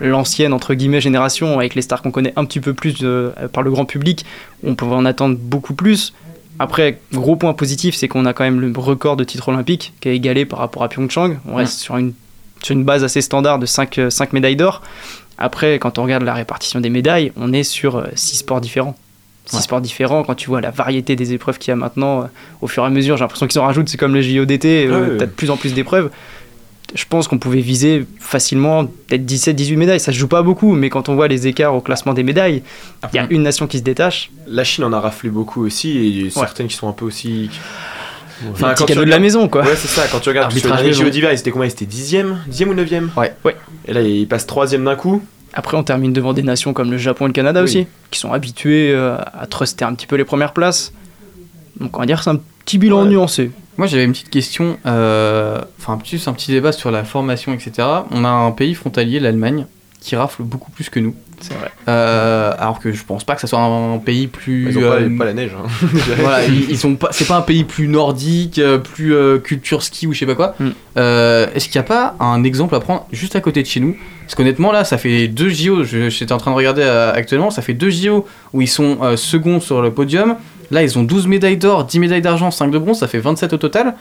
l'ancienne entre guillemets génération avec les stars qu'on connaît un petit peu plus euh, par le grand public. On pouvait en attendre beaucoup plus. Après, gros point positif, c'est qu'on a quand même le record de titres olympiques qui est égalé par rapport à Pyeongchang. On reste sur, une, sur une base assez standard de 5, médailles d'or. Après, quand on regarde la répartition des médailles, on est sur 6 sports différents. 6 Ouais. sports différents, quand tu vois la variété des épreuves qu'il y a maintenant, euh, au fur et à mesure, j'ai l'impression qu'ils en rajoutent, c'est comme les JO d'été, euh, t'as de plus en plus d'épreuves. Je pense qu'on pouvait viser facilement peut-être 17-18 médailles. Ça se joue pas beaucoup, mais quand on voit les écarts au classement des médailles, il y a une nation qui se détache. La Chine en a raflé beaucoup aussi, et certaines qui sont un peu aussi. Un petit quand tu cadeau de la maison, quoi. Ouais, c'est ça. Quand tu regardes les. JO d'hiver, ils étaient combien? Ils étaient 10e 10e ou 9e Ouais. ouais. Et là, ils passent 3e d'un coup. Après, on termine devant des nations comme le Japon et le Canada Oui. aussi, qui sont habitués euh, à truster un petit peu les premières places. Donc, on va dire que c'est un petit bilan nuancé. Moi, j'avais une petite question, euh, enfin, plus un petit débat sur la formation, etc. On a un pays frontalier, l'Allemagne, qui rafle beaucoup plus que nous. C'est vrai. Euh, alors que je pense pas que ça soit un, pays plus. Ils ont pas, euh, pas la neige. hein. <laughs> voilà, ils, ils sont pas. C'est pas un pays plus nordique, euh, plus euh, culture ski ou je sais pas quoi. Mm. Euh, Est-ce qu'il n'y a pas un exemple à prendre juste à côté de chez nous? Parce qu'honnêtement là, ça fait deux JO. je- J'étais en train de regarder euh, actuellement. Ça fait deux JO où ils sont euh, seconds sur le podium. Là, ils ont 12 médailles d'or, 10 médailles d'argent, 5 de bronze. Ça fait 27 au total.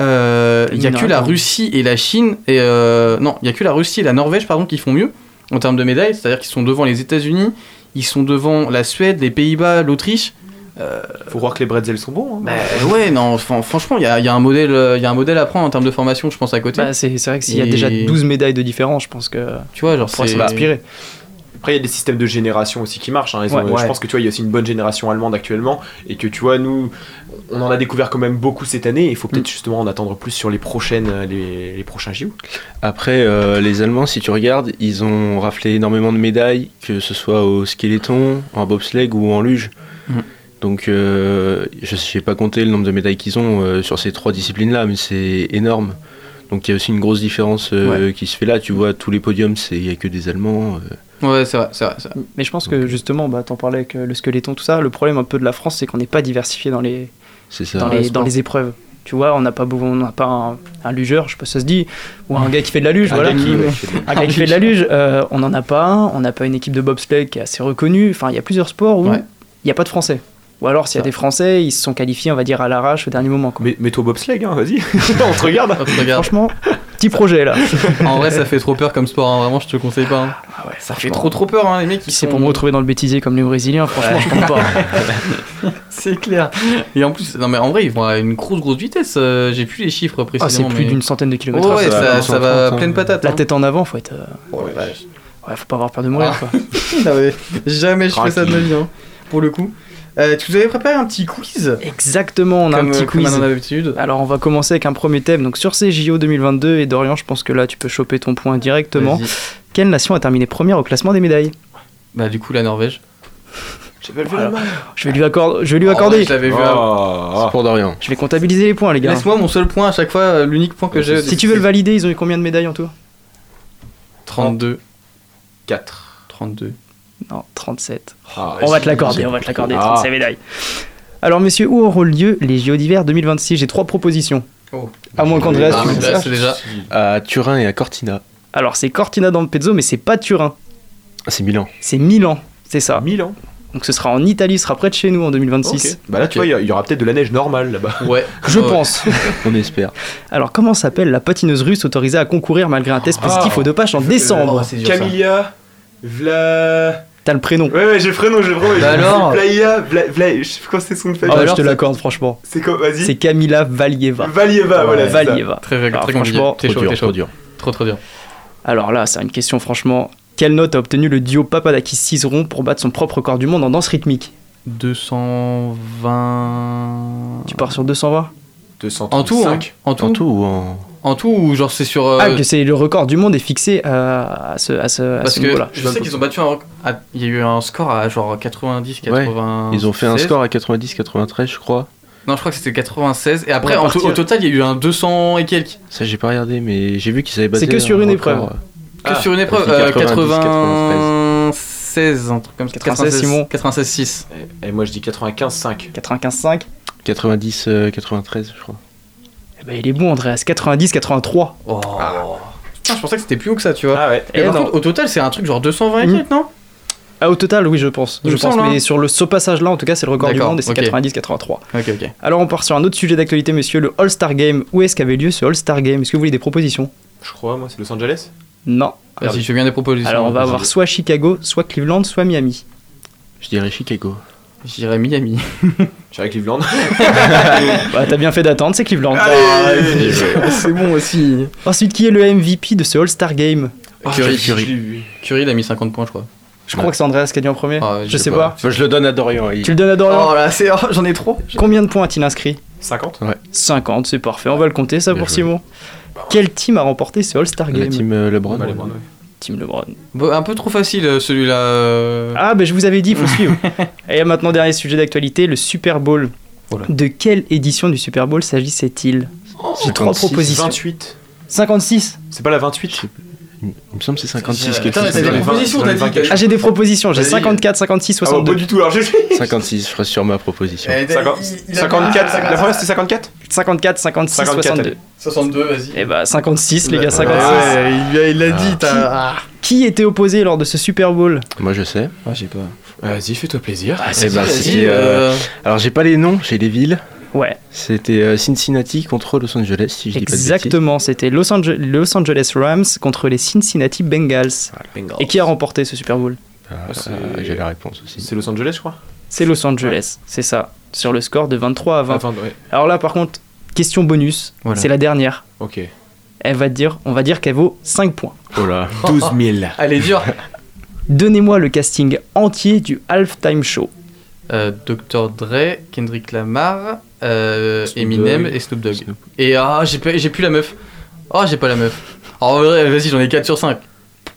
Euh, Il y a que la. Russie et la Chine et euh, non, il y a que la Russie et la Norvège pardon qui font mieux en termes de médailles. C'est-à-dire qu'ils sont devant les États-Unis, ils sont devant la Suède, les Pays-Bas, l'Autriche. Faut croire que les bretzels sont bons. hein. Bah, ouais, non, fran- franchement, il y a, il y a un modèle, euh, il y a un modèle à prendre en termes de formation, je pense à côté. Bah, c'est vrai que s'il y a Et- déjà 12 médailles de différence, je pense que. Tu vois, genre pourrait c'est s'en inspirer. Après, il y a des systèmes de génération aussi qui marchent. hein. Ils ont- Ouais, Je pense que tu vois, il y a aussi une bonne génération allemande actuellement. Et que tu vois, nous, on en a découvert quand même beaucoup cette année. Il faut Mm. peut-être justement en attendre plus sur les prochaines, euh, les, les prochains JO. Après, euh, les Allemands, si tu regardes, ils ont raflé énormément de médailles, que ce soit au skeleton, en bobsleigh ou en luge. Mhm. Donc, euh, je n'ai pas compté le nombre de médailles qu'ils ont euh, sur ces trois disciplines-là, mais c'est énorme. Donc, il y a aussi une grosse différence euh, qui se fait là. Tu vois, tous les podiums, c'est- il n'y a que des Allemands. Ouais, c'est vrai, c'est vrai. Mais je pense que justement, bah, t'en parlais avec euh, le squeletton, tout ça. Le problème un peu de la France, c'est qu'on n'est pas diversifié dans les, ça. dans, Ouais, les, dans les épreuves. Tu vois, on n'a pas, on n'a pas un, un lugeur, je sais pas si ça se dit, ou un gars qui fait de la luge, Un voilà. gars qui- ouais, Un gars qui fait de la luge, euh, on n'en a pas un, on n'a pas une équipe de bobsleigh qui est assez reconnue. Enfin, il y a plusieurs sports où il Ouais. n'y a pas de Français. Ou alors, s'il y a Ça. des Français, ils se sont qualifiés, on va dire, à l'arrache au dernier moment. quoi. Mais mets-toi bobsleigh, hein, vas-y. <laughs> on te regarde. Franchement, petit projet là. <laughs> en vrai, ça fait trop peur comme sport, hein, vraiment, je te conseille pas. hein. Ah ouais, Ça fait trop trop peur, hein, les mecs. C'est sont- pour me retrouver dans le bêtisier comme les Brésiliens, franchement, je compte pas. <laughs> C'est clair. Et en plus, non mais en vrai, ils vont à une grosse grosse vitesse. euh, J'ai plus les chiffres Ah, c'est précisément. plus mais- d'une centaine de kilomètres. Ouais, heure, ouais, ça. ça, ça va 130, pleine hein. patate. La hein. tête en avant, faut être. euh, Oh. Ouais, faut pas avoir peur de mourir, quoi. <laughs> Non, mais jamais je fais ça de ma vie, hein, pour le coup. Euh, tu nous avais préparé un petit quiz Exactement, on a comme, un petit comme quiz. l'habitude. Alors, on va commencer avec un premier thème. Donc, sur ces JO 2022, et Dorian, je pense que là, tu peux choper ton point directement. Quelle nation a terminé première au classement des médailles? Bah du coup la Norvège. J'ai pas levé Voilà. la main. Je vais lui, accorder- je vais lui Oh, accorder. je l'avais vu avant. Oh. C'est pour Dorian. Je vais comptabiliser les points, les gars. Laisse-moi mon seul point à chaque fois, euh, l'unique point que j'ai. Si tu veux le valider, ils ont eu combien de médailles en tout? 32. 4. 32. Non, 37. Ah, On va te l'accorder, on va te l'accorder, Ah. 37 médailles. Alors, messieurs, où auront lieu les JO d'hiver 2026 J'ai trois propositions. Oh. À moins qu'Andreas, tu me bah, saches. c'est déjà. À Turin et à Cortina. Alors, c'est Cortina d'Ampezzo, mais c'est pas Turin. Ah, c'est Milan. C'est Milan, c'est ça. Milan. Donc, ce sera en Italie, ce sera près de chez nous en 2026. Ok. Bah là, tu vois, il y aura peut-être de la neige normale là-bas. Ouais. <laughs> Je pense. <laughs> On espère. Alors, comment s'appelle la patineuse russe autorisée à concourir malgré un test positif Ah. au dopage en décembre? Oh, c'est dur, ça. Camilla. Vla. T'as le prénom. Ouais, ouais, j'ai le prénom, j'ai le prénom. Bah alors Vlaia, Vla, Vla, je sais quoi c'est son nom de Ah alors, je te c'est- l'accorde, franchement. C'est quoi, vas-y. C'est Kamila Valieva. Valieva, voilà. Valieva. Très, très, Alors, très compliqué. franchement, T'es Trop chaud, dur, t'es trop chaud. dur. Trop trop dur. Alors là, c'est une question, franchement. Quelle note a obtenu le duo Papadakis Cizeron pour battre son propre record du monde en danse rythmique? 220. Tu pars sur 220 En tout, hein. 235. En tout, En tout ou en. En tout ou genre c'est sur. euh, Ah, que c'est le record du monde est fixé à, à ce, à ce, à Parce ce que niveau-là. je sais qu'ils ont battu un. à- Il y a eu un score à genre 90, 80. Ils ont fait un score à 90-93, je crois. Non, je crois que c'était 96. Et après, Ouais, en partir. to- au total, il y a eu un 200 et quelques. Ça, j'ai pas regardé, mais j'ai vu qu'ils avaient battu. que sur un une record, épreuve. euh, Que Ah, sur une épreuve. on dit euh, 90, 96, un truc comme ça. 96, Simon. 96, 6. Et moi, je dis 95-5. 95-5 90, euh, 93, je crois. Eh ben, il est bon, Andreas. 90-83. Oh. Putain, je pensais que c'était plus haut que ça, tu vois. Ah ouais. Et Eh par non. contre, au total, c'est un truc genre 220 et Mm. quelques, non? Ah, au total, oui, je pense. Il Je me pense, semble, mais hein. sur le, ce passage-là, en tout cas, c'est le record du D'accord, monde et c'est ok. 90-83. Ok, ok. Alors, on part sur un autre sujet d'actualité, monsieur, le All-Star Game. Où est-ce qu'avait lieu ce All-Star Game? Est-ce que vous voulez des propositions? Je crois, moi, c'est Los Angeles. Non. Vas-y, je veux bien des propositions. Alors, on va avoir soit Chicago, soit Cleveland, soit Miami. Je dirais Chicago. J'irais Miami. <laughs> J'irai Cleveland. <laughs> bah, t'as bien fait d'attendre, c'est Cleveland. Allez <laughs> c'est bon aussi. Ensuite, qui est le MVP de ce All-Star Game? Curry, je l'ai Curry. vu. Curry, il a mis 50 points, je crois. Je crois que c'est Andreas qui a dit en premier. Ah, je sais pas. Moi, je le donne à Dorian. il- Tu le donnes à Dorian? Oh là, c'est... oh, j'en ai trop. Combien de points a-t-il inscrit? 50 Ouais. 50, c'est parfait. On va le compter, ça Bien pour joué. Simon. Quel team a remporté ce All-Star Game? La team euh, LeBron. Bah, ouais. Team LeBron. Bon, un peu trop facile, euh, celui-là. euh. Ah, ben je vous avais dit, il faut <laughs> suivre. Et maintenant, dernier sujet d'actualité, le Super Bowl. Voilà. De quelle édition du Super Bowl s'agissait-il? J'ai trois 56, propositions. 28. 56 C'est pas la 28 Il me semble que c'est 56 quelque Attends, chose t'as des ça. propositions, t'as dit. Ah, j'ai des propositions, j'ai Vas-y. 54, 56, Ah, 62. pas du tout, alors j'ai 56, je reste sur ma proposition. Eh, Cinquante- il- il a- 54, Ah, la première c'était 54 54, 56, 54, 62. allez. 62, vas-y. Et bah 56 les gars, 56. ouais, il l'a dit, t'as. Ah. Qui était opposé lors de ce Super Bowl Moi je sais. Ah, j'ai pas. Vas-y, fais-toi plaisir. Eh ben, vas-y, c'était, euh, Alors j'ai pas les noms, j'ai les villes. Ouais, C'était euh, Cincinnati contre Los Angeles, si je dis pas de bêtises. exactement. C'était Los, Ange- Los Angeles Rams contre les Cincinnati Bengals. Et qui a remporté ce Super Bowl? Ah, ah, j'ai la réponse aussi. C'est Los Angeles, je crois. C'est Los Angeles, c'est ça. Sur le score de 23 à 20. Enfin, ouais. Alors là, par contre, question bonus, Voilà. c'est la dernière. Ok. Elle va te dire, on va dire qu'elle vaut 5 points. Oh là. 12 000. Allez, dur. Donnez-moi le casting entier du halftime show. Euh, Dr. Dre, Kendrick Lamar, euh, Snoop Eminem Dogg. et Snoop Dogg. Et ah, j'ai pas- j'ai plus la meuf. Oh, j'ai pas la meuf. Vrai, vas-y, j'en ai 4 sur 5.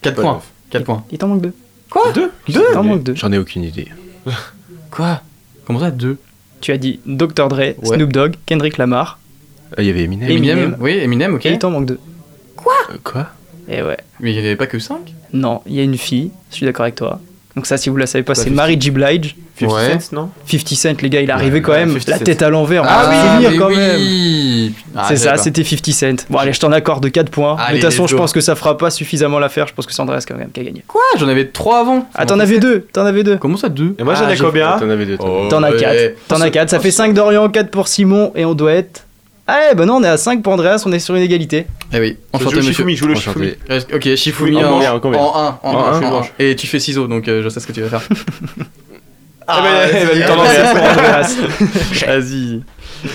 4 Pas de points. meuf. 4 points. Il t'en manque deux. Quoi Deux Il t'en manque deux. J'en ai aucune idée. <laughs> Quoi Comment ça, 2 Tu as dit Dr. Dre, Snoop Dogg, Kendrick Lamar. Ah, Il y avait Eminem. Eminem, Eminem. oui, Eminem, ok. Et il t'en manque deux. Euh, Quoi Et ouais. Mais il n'y en avait pas que 5 Non, il y a une fille, je suis d'accord avec toi. Donc ça, si vous la savez pas, Bah, c'est 50 Mary J. Blige. 50 Ouais. cents, non 50 Cent, les gars, il est arrivé quand ouais, même, 50 la Cent. tête à l'envers, on Ah va oui, se souvenir mais quand oui. même. Ah, c'est ça, c'était 50 Cent. Bon, allez, je t'en accorde de 4 points. Mais de toute façon, je pense que ça fera pas suffisamment l'affaire. Je pense que c'est Andreas quand même qui a gagné. Quoi? J'en avais 3 avant. Ah, t'en avais deux, t'en avais deux. Comment ça, 2 Et moi j'en Ah, ai j'ai- combien T'en avais deux. toi. Oh. T'en as ouais. 4. T'en as 4. Ça fait 5 d'Orient, 4 pour Simon et on doit être. Ah, bah non, on est à 5 pour Andreas, on est sur une égalité. Eh oui, enchanté, joue monsieur. Shifumi, je joue le Enchanté. Ok, Shifumi Oui, en en, combien, en, combien 1, en, En 1, un, en. Et tu fais ciseaux, donc euh, je sais ce que tu vas faire. <laughs> Ah, bah, euh, t'en vas-y, lances. pour Andreas. <laughs> Vas-y.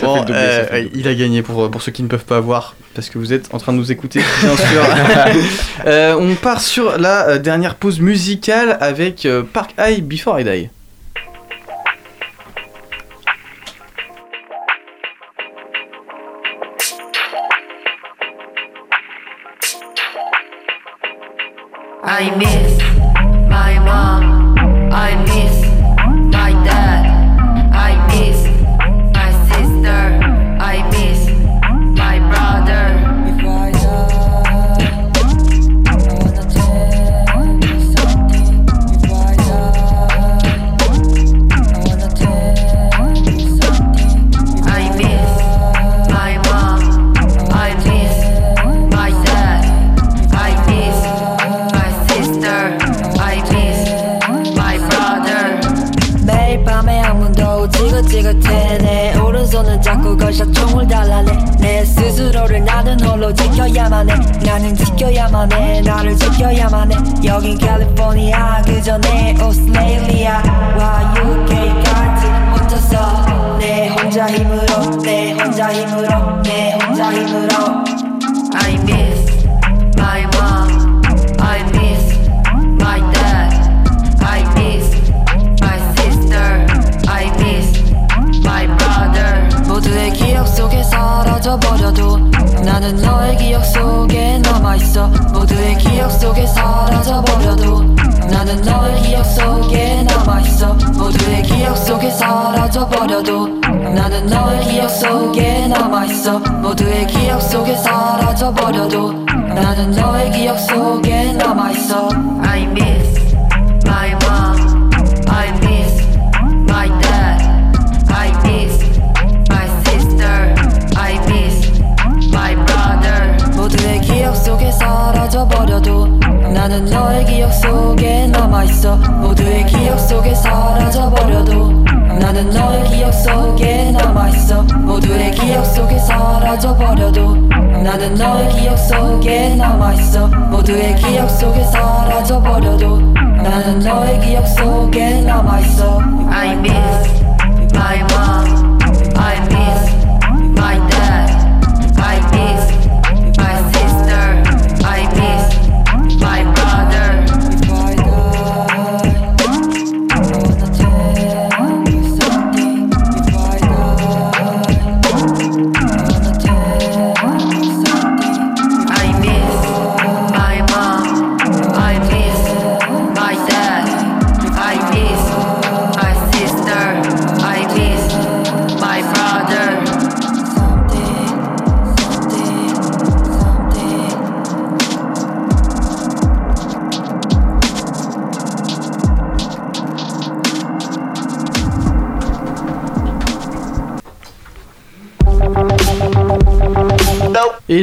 Bon, doublé, euh, ça fait le il a gagné pour, pour ceux qui ne peuvent pas voir, parce que vous êtes en train de nous écouter, bien sûr. <laughs> Euh, on part sur la euh, dernière pause musicale avec euh, Park High Before I Die. 사라져 버려도 나는 너의 기억 속에 남아있어. 모두의 기억 속에 사라져 버려도 나는 너의 기억 속에 남아있어. I miss my mom. I miss my dad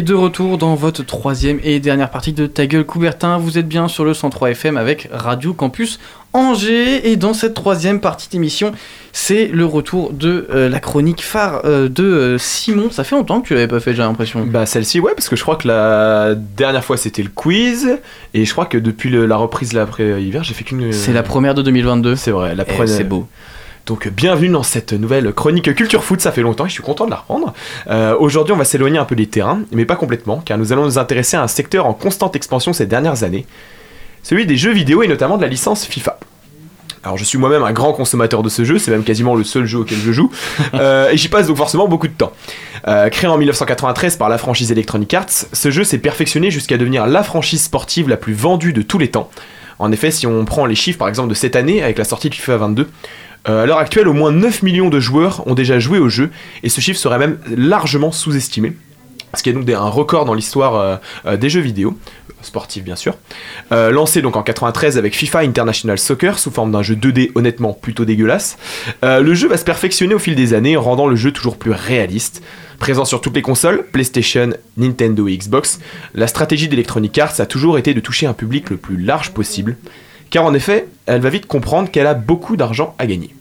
Et de retour dans votre troisième et dernière partie de Ta gueule Coubertin, vous êtes bien sur le 103 FM avec Radio Campus Angers. Et dans cette troisième partie d'émission, c'est le retour de euh, la chronique phare euh, de euh, Simon. Ça fait longtemps que tu l'avais pas fait, j'ai l'impression. Bah celle-ci ouais parce que je crois que la dernière fois c'était le quiz et je crois que depuis le- la reprise là après hiver j'ai fait qu'une. C'est la première de 2022. C'est vrai la Eh, première. c'est beau. Donc bienvenue dans cette nouvelle chronique culture foot, ça fait longtemps et je suis content de la reprendre. Euh, Aujourd'hui on va s'éloigner un peu des terrains, mais pas complètement, car nous allons nous intéresser à un secteur en constante expansion ces dernières années, celui des jeux vidéo et notamment de la licence FIFA. Alors je suis moi-même un grand consommateur de ce jeu, c'est même quasiment le seul jeu auquel je joue, <laughs> euh, et j'y passe donc forcément beaucoup de temps. Euh, créé en 1993 par la franchise Electronic Arts, ce jeu s'est perfectionné jusqu'à devenir la franchise sportive la plus vendue de tous les temps. En effet, si on prend les chiffres par exemple de cette année avec la sortie de FIFA 22, euh, à l'heure actuelle, au moins 9 millions de joueurs ont déjà joué au jeu, et ce chiffre serait même largement sous-estimé. Ce qui est donc un record dans l'histoire euh, euh, des jeux vidéo, sportifs bien sûr. Lancé donc en 93 avec FIFA International Soccer sous forme d'un jeu 2D honnêtement plutôt dégueulasse, le jeu va se perfectionner au fil des années, rendant le jeu toujours plus réaliste. Présent sur toutes les consoles, PlayStation, Nintendo et Xbox, la stratégie d'Electronic Arts a toujours été de toucher un public le plus large possible, car en effet, elle va vite comprendre qu'elle a beaucoup d'argent à gagner.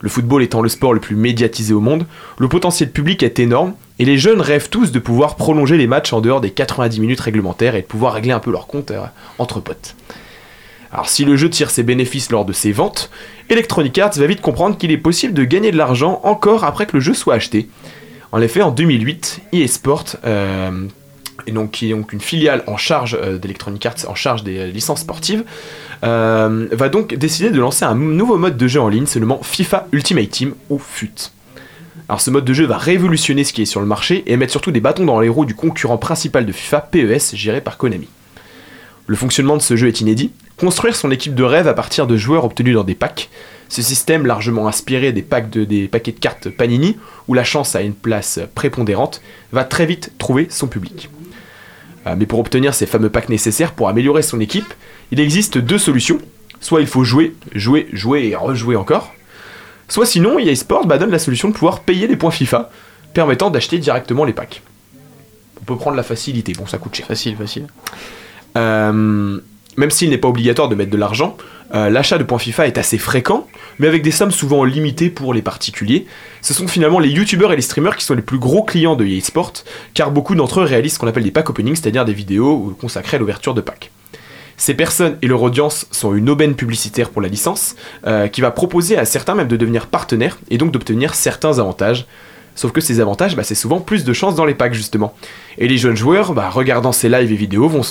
Le football étant le sport le plus médiatisé au monde, le potentiel public est énorme et les jeunes rêvent tous de pouvoir prolonger les matchs en dehors des 90 minutes réglementaires et de pouvoir régler un peu leur compte euh, entre potes. Alors si le jeu tire ses bénéfices lors de ses ventes, Electronic Arts va vite comprendre qu'il est possible de gagner de l'argent encore après que le jeu soit acheté. En effet, en 2008, EA Sport, euh, et donc, qui est donc une filiale en charge euh, d'Electronic Arts, en charge des euh, licences sportives, euh, va donc décider de lancer un nouveau mode de jeu en ligne se nommant FIFA Ultimate Team ou FUT. Alors ce mode de jeu va révolutionner ce qui est sur le marché et mettre surtout des bâtons dans les roues du concurrent principal de FIFA, PES, géré par Konami. Le fonctionnement de ce jeu est inédit. Construire son équipe de rêve à partir de joueurs obtenus dans des packs. Ce système, largement inspiré des, packs de, des paquets de cartes Panini, où la chance a une place prépondérante, va très vite trouver son public. Euh, mais pour obtenir ces fameux packs nécessaires pour améliorer son équipe, il existe deux solutions. Soit il faut jouer, jouer, jouer et rejouer encore. Soit sinon, EA Sport bah, donne la solution de pouvoir payer les points FIFA, permettant d'acheter directement les packs. On peut prendre la facilité, bon ça coûte cher. Facile, facile. Euh, même s'il n'est pas obligatoire de mettre de l'argent, euh, l'achat de points FIFA est assez fréquent, mais avec des sommes souvent limitées pour les particuliers. Ce sont finalement les youtubeurs et les streamers qui sont les plus gros clients de EA Sport, car beaucoup d'entre eux réalisent ce qu'on appelle des pack openings, c'est-à-dire des vidéos consacrées à l'ouverture de packs. Ces personnes et leur audience sont une aubaine publicitaire pour la licence, euh, qui va proposer à certains même de devenir partenaires et donc d'obtenir certains avantages. Sauf que ces avantages, bah, c'est souvent plus de chance dans les packs justement. Et les jeunes joueurs, bah, regardant ces lives et vidéos, vont,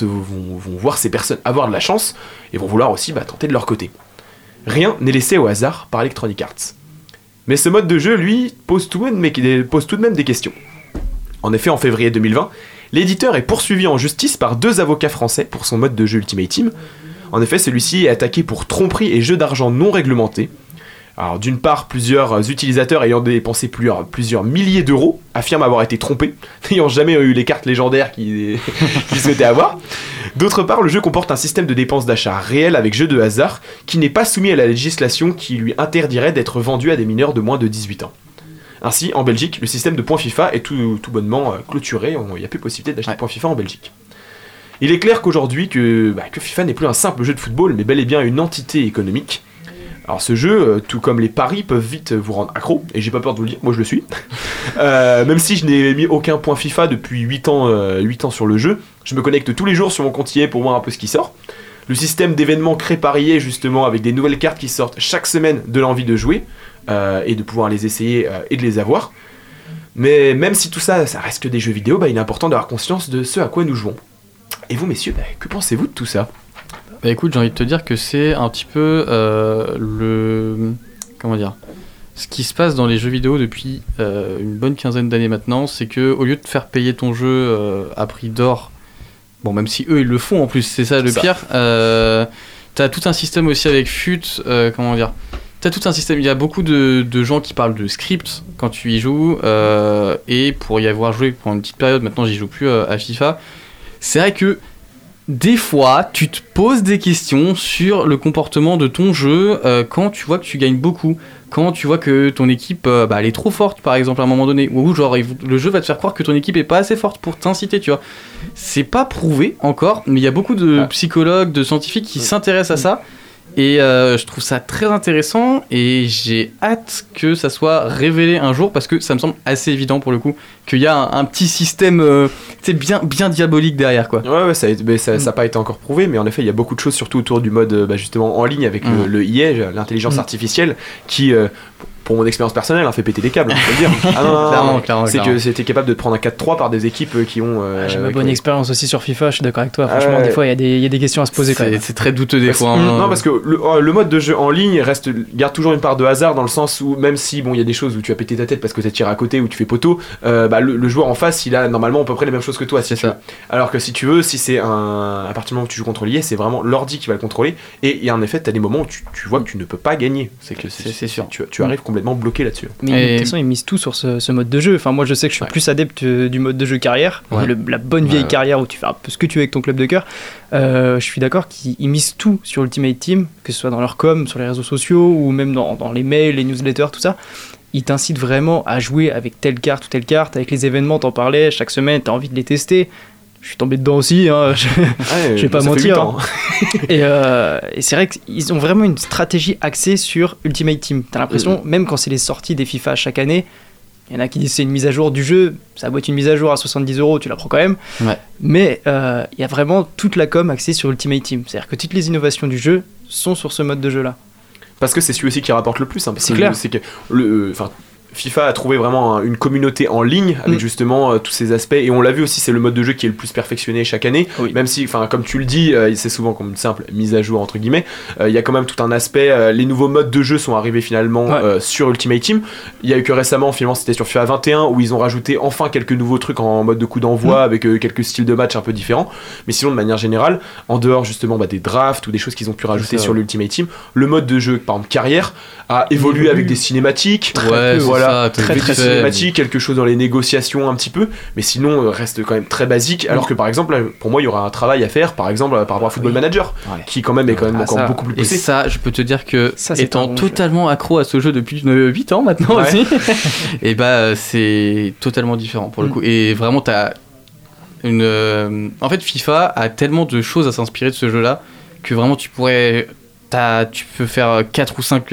voir ces personnes avoir de la chance et vont vouloir aussi bah, tenter de leur côté. Rien n'est laissé au hasard par Electronic Arts. Mais ce mode de jeu, lui, pose tout de même, pose tout de même des questions. En effet, en février 2020, l'éditeur est poursuivi en justice par deux avocats français pour son mode de jeu Ultimate Team. En effet, celui-ci est attaqué pour tromperie et jeu d'argent non réglementé. Alors d'une part, plusieurs utilisateurs ayant dépensé plusieurs, plusieurs milliers d'euros affirment avoir été trompés, <laughs> n'ayant jamais eu les cartes légendaires <laughs> qu'ils souhaitaient avoir. D'autre part, le jeu comporte un système de dépenses d'achat réel avec jeu de hasard qui n'est pas soumis à la législation qui lui interdirait d'être vendu à des mineurs de moins de 18 ans. Ainsi, en Belgique, le système de points FIFA est tout, tout bonnement euh, clôturé, il n'y a plus possibilité d'acheter points FIFA en Belgique. Il est clair qu'aujourd'hui, que, bah, que FIFA n'est plus un simple jeu de football, mais bel et bien une entité économique. Alors ce jeu, euh, tout comme les paris, peuvent vite vous rendre accro, et j'ai pas peur de vous le dire, moi je le suis. <laughs> Euh, même si je n'ai mis aucun point FIFA depuis 8 ans, euh, 8 ans sur le jeu, je me connecte tous les jours sur mon compte EA pour voir un peu ce qui sort. Le système d'événements crée par EA justement avec des nouvelles cartes qui sortent chaque semaine de l'envie de jouer, euh, et de pouvoir les essayer et de les avoir. Mais même si tout ça, ça reste que des jeux vidéo, bah, il est important d'avoir conscience de ce à quoi nous jouons. Et vous messieurs, bah, que pensez-vous de tout ça? Bah écoute, j'ai envie de te dire que c'est un petit peu euh, le. Comment dire Ce qui se passe dans les jeux vidéo depuis euh, une bonne quinzaine d'années maintenant, c'est que au lieu de faire payer ton jeu euh, à prix d'or, bon, même si eux ils le font en plus, c'est ça le Ça. pire, euh, t'as tout un système aussi avec FUT, comment dire T'as tout un système, il y a beaucoup de, de gens qui parlent de script quand tu y joues, et pour y avoir joué pendant une petite période, maintenant j'y joue plus à FIFA, c'est vrai que des fois, tu te poses des questions sur le comportement de ton jeu euh, quand tu vois que tu gagnes beaucoup, quand tu vois que ton équipe euh, bah, elle est trop forte, par exemple, à un moment donné, ou genre il- le jeu va te faire croire que ton équipe est pas assez forte pour t'inciter, tu vois. C'est pas prouvé encore, mais il y a beaucoup de psychologues, de scientifiques qui s'intéressent à ça. Et euh, je trouve ça très intéressant et j'ai hâte que ça soit révélé un jour parce que ça me semble assez évident pour le coup qu'il y a un, un petit système euh, bien, bien diabolique derrière quoi. Ouais, ouais, ça n'a pas été encore prouvé, mais en effet, il y a beaucoup de choses, surtout autour du mode euh, bah, justement en ligne avec le, Mm. le IA, l'intelligence Mm. artificielle, qui, euh, pour mon expérience personnelle, a fait péter des câbles, on peut le dire. <laughs> Ah non, Clairement, C'est que c'était capable de te prendre un 4-3 par des équipes euh, qui ont. euh, J'ai ma bonne ont- expérience aussi sur FIFA, je suis d'accord avec toi. Ah Franchement, des fois, il y, a des- il y a des questions à se poser quand C'est même. c'est très douteux des Parce- fois. hein. Non, parce que le, oh, le mode de jeu en ligne reste, garde toujours une part de hasard dans le sens où, même si bon, il y a des choses où tu as pété ta tête parce que tu as tiré à côté ou tu fais poteau, euh, bah, le, le joueur en face, il a normalement à peu près les mêmes choses que toi. Si veux. Alors que si tu veux, si c'est un. À partir du moment où tu joues contre l'IA, c'est vraiment l'ordi qui va le contrôler. Et il y a en effet, tu as des moments où tu, tu vois que tu ne peux pas gagner. C'est que c'est sûr. Tu, tu arrives complètement bloqué là-dessus. Mais de toute façon, ils misent tout sur ce, ce mode de jeu. Enfin, moi, je sais que je suis plus adepte euh, du mode de jeu carrière, Ouais. le- la bonne vieille Ouais. carrière où tu fais un peu ce que tu veux avec ton club de cœur. Euh, je suis d'accord qu'ils ils misent tout sur Ultimate Team, que ce soit dans leur com, sur les réseaux sociaux ou même dans, dans les mails, les newsletters, tout ça. Ils t'incitent vraiment à jouer avec telle carte ou telle carte. Avec les événements, t'en parlais, chaque semaine, t'as envie de les tester. Je suis tombé dedans aussi, hein, <laughs> je, je vais pas mentir. hein. <laughs> et euh, et c'est vrai qu'ils ont vraiment une stratégie axée sur Ultimate Team. T'as l'impression, même quand c'est les sorties des FIFA chaque année, il y en a qui disent c'est une mise à jour du jeu, ça doit être une mise à jour à 70 euros, tu la prends quand même. Ouais. Mais euh, il y a vraiment toute la com axée sur Ultimate Team. C'est-à-dire que toutes les innovations du jeu sont sur ce mode de jeu-là. Parce que c'est celui aussi qui rapporte le plus. hein, C'est clair. C'est que le, euh, FIFA a trouvé vraiment un- une communauté en ligne avec Mm. justement euh, tous ces aspects. Et on l'a vu aussi c'est le mode de jeu qui est le plus perfectionné chaque année. Même si enfin comme tu le dis euh, c'est souvent comme une simple mise à jour entre guillemets euh, il y a quand même tout un aspect les nouveaux modes de jeu sont arrivés finalement sur Ultimate Team. Il y a eu que récemment finalement c'était sur FIFA 21 où ils ont rajouté enfin quelques nouveaux trucs en mode de coup d'envoi Mm. avec quelques styles de match un peu différents. Mais sinon de manière générale en dehors justement bah, des drafts ou des choses qu'ils ont pu rajouter sur l'Ultimate Team le mode de jeu par exemple carrière a évolué avec des cinématiques Très Ouais, peu, c'est voilà ça, très très fait. cinématique quelque chose dans les négociations un petit peu mais sinon euh, reste quand même très basique alors que par exemple pour moi il y aura un travail à faire par exemple euh, par rapport à Football Manager qui quand même est quand même Ah, encore ça. beaucoup plus Et poussé ça, je peux te dire que, Ça, étant bon jeu. totalement accro à ce jeu depuis 8 ans maintenant Ouais. aussi, <laughs> et bah euh, c'est totalement différent pour le Mm. coup. Et vraiment, t'as une. euh, En fait, FIFA a tellement de choses à s'inspirer de ce jeu-là que vraiment tu pourrais. Tu peux faire 4 ou 5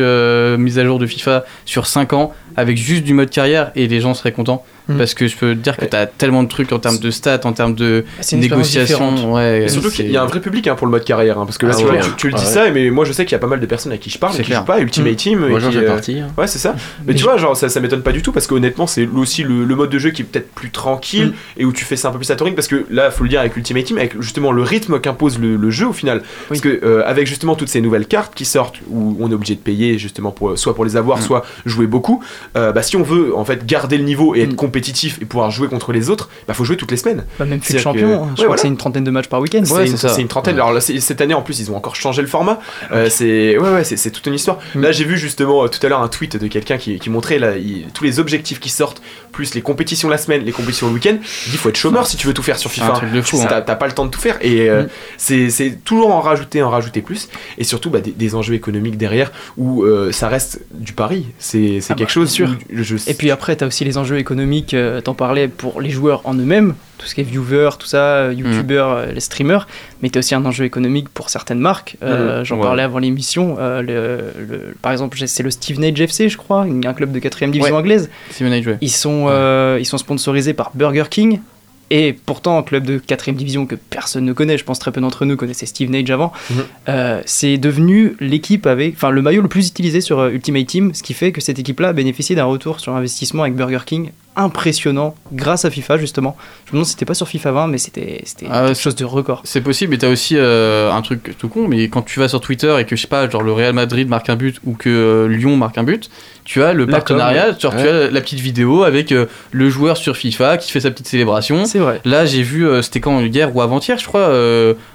mises à jour de FIFA sur 5 ans avec juste du mode carrière et les gens seraient contents. Mm. Parce que je peux te dire que t'as tellement de trucs en termes de stats, en termes de négociations. Ouais, Et surtout qu'il y a un vrai public hein, pour le mode carrière hein, parce que là Ah ouais. tu, tu le dis Ah ouais. ça mais moi je sais qu'il y a pas mal de personnes à qui je parle qui clair. jouent pas Ultimate Mm. Team Moi, j'en fais euh, partie, hein. ouais c'est ça mais, Mais tu je- vois genre ça, ça m'étonne pas du tout parce qu'honnêtement c'est aussi le, le mode de jeu qui est peut-être plus tranquille Mm. et où tu fais ça un peu plus à ton rythme parce que là faut le dire avec Ultimate Team avec justement le rythme qu'impose le, le jeu au final parce que euh, avec justement toutes ces nouvelles cartes qui sortent où on est obligé de payer justement pour soit pour les avoir Mm. soit jouer beaucoup euh, bah si on veut en fait garder le niveau et être Mm. Compétitif et pouvoir jouer contre les autres bah faut jouer toutes les semaines Bah, même FUT C'est-à-dire champion, que- hein, je Ouais, crois voilà. que c'est une trentaine de matchs par week-end. c'est une, c'est une trentaine. Alors là, cette année en plus, ils ont encore changé le format. Euh, c'est ouais, ouais, c'est c'est toute une histoire. Mm. Là, j'ai vu justement euh, tout à l'heure un tweet de quelqu'un qui, qui montrait là, il- tous les objectifs qui sortent, plus les compétitions la semaine, les compétitions le week-end. Il dit faut être chômeur si tu veux tout faire sur C'est FIFA. un truc de fou, T'as hein. t'as pas le temps de tout faire et euh, Mm. c'est c'est toujours en rajouter, en rajouter plus. Et surtout bah, des, des enjeux économiques derrière où euh, ça reste du pari. C'est c'est Ah quelque bah, chose bien sûr. où je- Et puis après, tu as aussi les enjeux économiques, euh, t'en parlais pour les joueurs en eux-mêmes, tout ce qui est viewers, tout ça, euh, youtubeurs, euh, les streamers, mais tu as aussi un enjeu économique pour certaines marques. Euh, Mhm, J'en ouais. parlais avant l'émission. euh, le- le- par exemple, c'est le Steve Age FC, je crois, un club de 4ème division Ouais. anglaise. Steven Age, ouais. Ils sont, euh, ils sont sponsorisés par Burger King. Et pourtant, un club de 4ème division que personne ne connaît, je pense très peu d'entre nous connaissaient Steve Nage avant, Mhm. euh, c'est devenu l'équipe avec, enfin le maillot le plus utilisé sur Ultimate Team, ce qui fait que cette équipe-là a bénéficié d'un retour sur investissement avec Burger King impressionnant grâce à FIFA justement. Je me demande si c'était pas sur FIFA 20, mais c'était c'était Ah quelque chose de record. C'est possible, mais t'as aussi euh, un truc tout con, mais quand tu vas sur Twitter et que je sais pas, genre le Real Madrid marque un but ou que euh, Lyon marque un but, tu as le La partenariat, com, genre tu as la petite vidéo avec euh, le joueur sur FIFA qui fait sa petite célébration. C'est vrai. Là, j'ai vu, c'était quand hier ou avant-hier, je crois.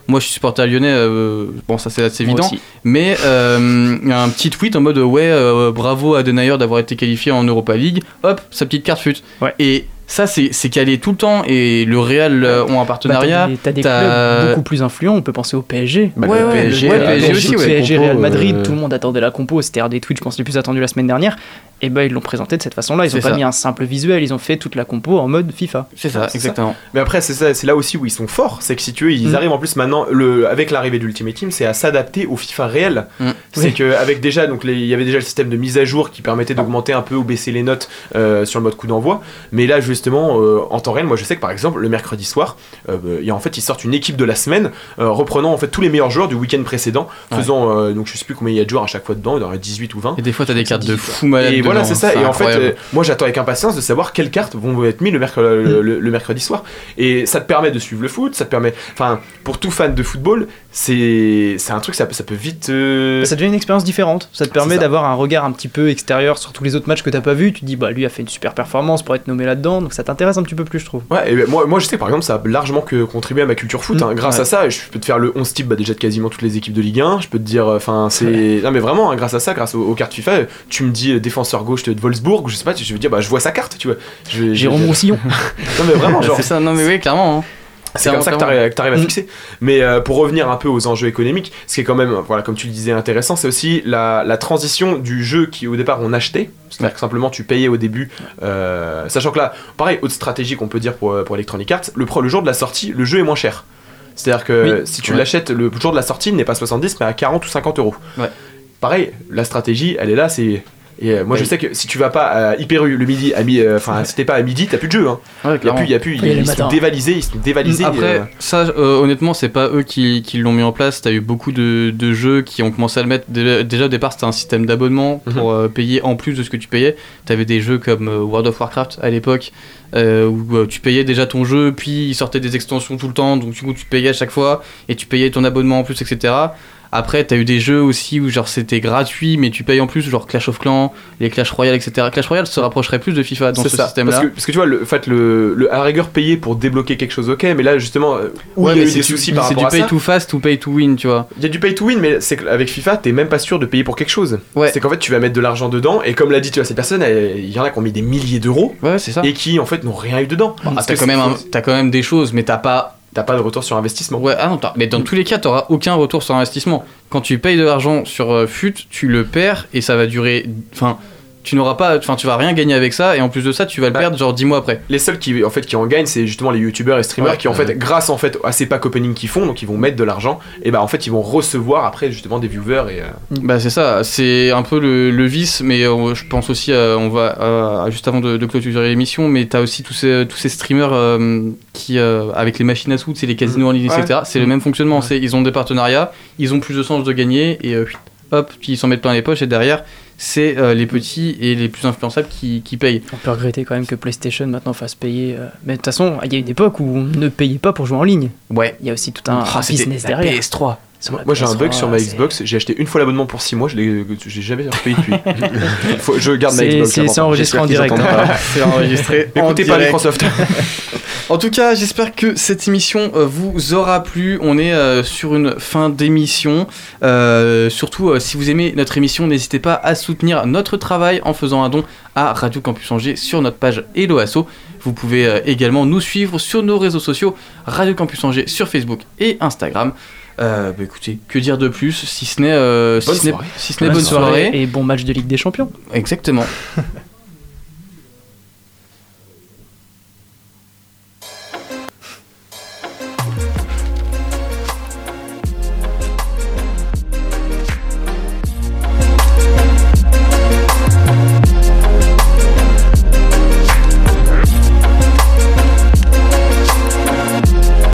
Moi, je suis supporter lyonnais, euh, bon, ça c'est assez Moi évident. aussi. Mais euh, un petit tweet en mode ouais, euh, bravo à Denayer d'avoir été qualifié en Europa League. Hop, sa petite carte fut. Ouais. Et ça c'est c'est calé tout le temps et le Real euh, ont un Bah, partenariat. t'as des, t'as des t'as- clubs beaucoup plus influents, on peut penser au PSG. Bah, Ouais, le ouais, PSG, ouais, le PSG, PSG aussi, ouais. PSG, Compo, Real Madrid, euh, tout le monde attendait la compo, c'était un des tweets, je pense, les plus attendus la semaine dernière. Et ben ils l'ont présenté de cette façon-là, ils ont pas ça. mis un simple visuel, ils ont fait toute la compo en mode FIFA. C'est ça, exactement. Mais après, c'est ça, c'est là aussi où ils sont forts, c'est que si tu veux, ils Mm. arrivent en plus maintenant, le, avec l'arrivée d'Ultimate Team, c'est à s'adapter au FIFA réel. Mm. C'est Oui. que avec déjà, donc il y avait déjà le système de mise à jour qui permettait d'augmenter un peu ou baisser les notes euh, sur le mode coup d'envoi. Mais là, justement, euh, en temps réel, moi je sais que par exemple, le mercredi soir, euh, il y a, en fait, ils sortent une équipe de la semaine, euh, reprenant en fait tous les meilleurs joueurs du week-end précédent, Ouais. faisant, euh, donc je sais plus combien il y a de joueurs à chaque fois dedans, il y en aurait 18 ou 20. Et des fois t'as des cartes de fou malade. Et voilà, c'est ça. hein, Et en fait, euh, moi j'attends avec impatience de savoir quelles cartes vont être mises le, merc- le, le- le mercredi soir. Et ça te permet de suivre le foot, ça te permet. Enfin, pour tout fan de football, c'est c'est un truc, ça, peut- ça peut vite. euh, Ça devient une expérience différente, ça te permet d'avoir un regard un petit peu extérieur sur tous les autres matchs que t'as pas vu, tu te dis bah lui a fait une super performance pour être nommé là-dedans, donc ça t'intéresse un petit peu plus je trouve. Ouais, et ben, moi, moi je sais par exemple, ça a largement que contribué à ma culture foot. hein. Mm, Grâce ouais. à ça, je peux te faire le 11 type bah, déjà de quasiment toutes les équipes de Ligue 1. Je peux te dire, enfin, c'est. Non, mais vraiment, hein, grâce à ça, grâce aux, aux cartes FIFA, euh, tu me dis euh, défenseur gauche de Wolfsburg, ou je sais pas, je veux dire, bah, je vois sa carte, tu vois. Jérôme Roussillon. <laughs> non, mais vraiment, <laughs> genre. C'est ça, non mais oui, clairement. hein. C'est comme ça que Clairement, t'arrives à, Mm. fixer. Mais euh, pour revenir un peu aux enjeux économiques, ce qui est quand même, voilà, comme tu le disais, intéressant, c'est aussi la, la transition du jeu qui au départ on achetait. C'est-à-dire que simplement tu payais au début, euh, sachant que là, pareil, autre stratégie qu'on peut dire pour, euh, pour Electronic Arts, le, le jour de la sortie, le jeu est moins cher. C'est-à-dire que Oui. si tu Ouais. l'achètes le jour de la sortie, il n'est pas 70 mais à 40 ou 50 euros. Ouais. Pareil, la stratégie, elle est là, c'est. Et euh, moi je Oui. sais que si tu vas pas à Hyper U le midi, à mi- euh, enfin si t'es pas à midi, t'as plus de jeu. Hein. Ouais, y a plus, il y a plus, le ils, sont dévalisés, ils sont dévalisés. Après, euh, ça, euh, honnêtement, c'est pas eux qui, qui l'ont mis en place. T'as eu beaucoup de, de jeux qui ont commencé à le mettre. Déjà, au départ, c'était un système d'abonnement pour euh, payer en plus de ce que tu payais. T'avais des jeux comme euh, World of Warcraft à l'époque, euh, où euh, tu payais déjà ton jeu, puis il sortait des extensions tout le temps, donc du coup, tu payais à chaque fois, et tu payais ton abonnement en plus, etc. Après, t'as eu des jeux aussi où genre c'était gratuit, mais tu payes en plus, genre Clash of Clans, les Clash Royale, etc. Clash Royale se rapprocherait plus de FIFA dans C'est ce système-là. Parce que, parce que tu vois, le, en fait, le, le, à la rigueur, payer pour débloquer quelque chose, ok, mais là, justement, euh, où Ouais, il y a eu des c'est du- soucis par c'est rapport du à pay ça. to fast ou pay to win, tu vois. Il y a du pay to win, mais c'est qu'avec FIFA, t'es même pas sûr de payer pour quelque chose. Ouais. C'est qu'en fait, tu vas mettre de l'argent dedans, et comme l'a dit, tu vois, ces personnes, il y en a qui ont mis des milliers d'euros, Ouais, c'est et qui, en fait, n'ont rien eu dedans. Ah, Parce t'as que quand, même c'est- un- t'as quand même des choses, mais t'as pas. T'as pas de retour sur investissement. Ouais, ah non, mais dans tous les cas, t'auras aucun retour sur investissement. Quand tu payes de l'argent sur euh, FUT, tu le perds et ça va durer. Enfin, tu n'auras pas. Enfin, tu vas rien gagner avec ça et en plus de ça, tu vas le Bah, perdre genre 10 mois après. Les seuls qui, en fait, qui en gagnent, c'est justement les youtubeurs et streamers Ouais, qui, en ouais. fait, grâce en fait à ces packs opening qu'ils font, donc ils vont mettre de l'argent, et bah en fait, ils vont recevoir après justement des viewers et. euh, Bah, c'est ça, c'est un peu le, le vice, mais euh, je pense aussi, euh, on va. juste avant de, de clôturer l'émission, mais t'as aussi tous ces, tous ces streamers euh, qui, avec les machines à sous, c'est les casinos en ligne, Ouais. etc. C'est le même fonctionnement. c'est Ils ont des partenariats, ils ont plus de chances de gagner et hop, puis ils s'en mettent plein les poches et derrière, c'est euh, les petits et les plus influençables qui, qui payent. On peut regretter quand même que PlayStation maintenant fasse payer. euh, Mais de toute façon, il y a une époque où on ne payait pas pour jouer en ligne. Ouais. Il y a aussi tout un, Ah, un c'était business derrière. PS3. Moi j'ai un bug PS3, sur ma Xbox, j'ai acheté une fois l'abonnement pour 6 mois, je l'ai j'ai jamais repayé depuis. <laughs> Faut- je garde ma Xbox. c'est- enregistré en direct, hein. <laughs> pas. C'est enregistré. <laughs> en Écoutez pas direct. Microsoft. En tout cas, j'espère que cette émission euh, vous aura plu. On est euh, sur une fin d'émission. Euh, surtout, euh, si vous aimez notre émission, n'hésitez pas à soutenir notre travail en faisant un don à Radio Campus Angers sur notre page Hello Asso. Vous pouvez euh, également nous suivre sur nos réseaux sociaux Radio Campus Angers sur Facebook et Instagram. Euh, bah, écoutez, que dire de plus si ce n'est euh, si Bonne ce n'est- soirée. si ce n'est bonne soirée. Et bon match de Ligue des Champions. Exactement. <laughs>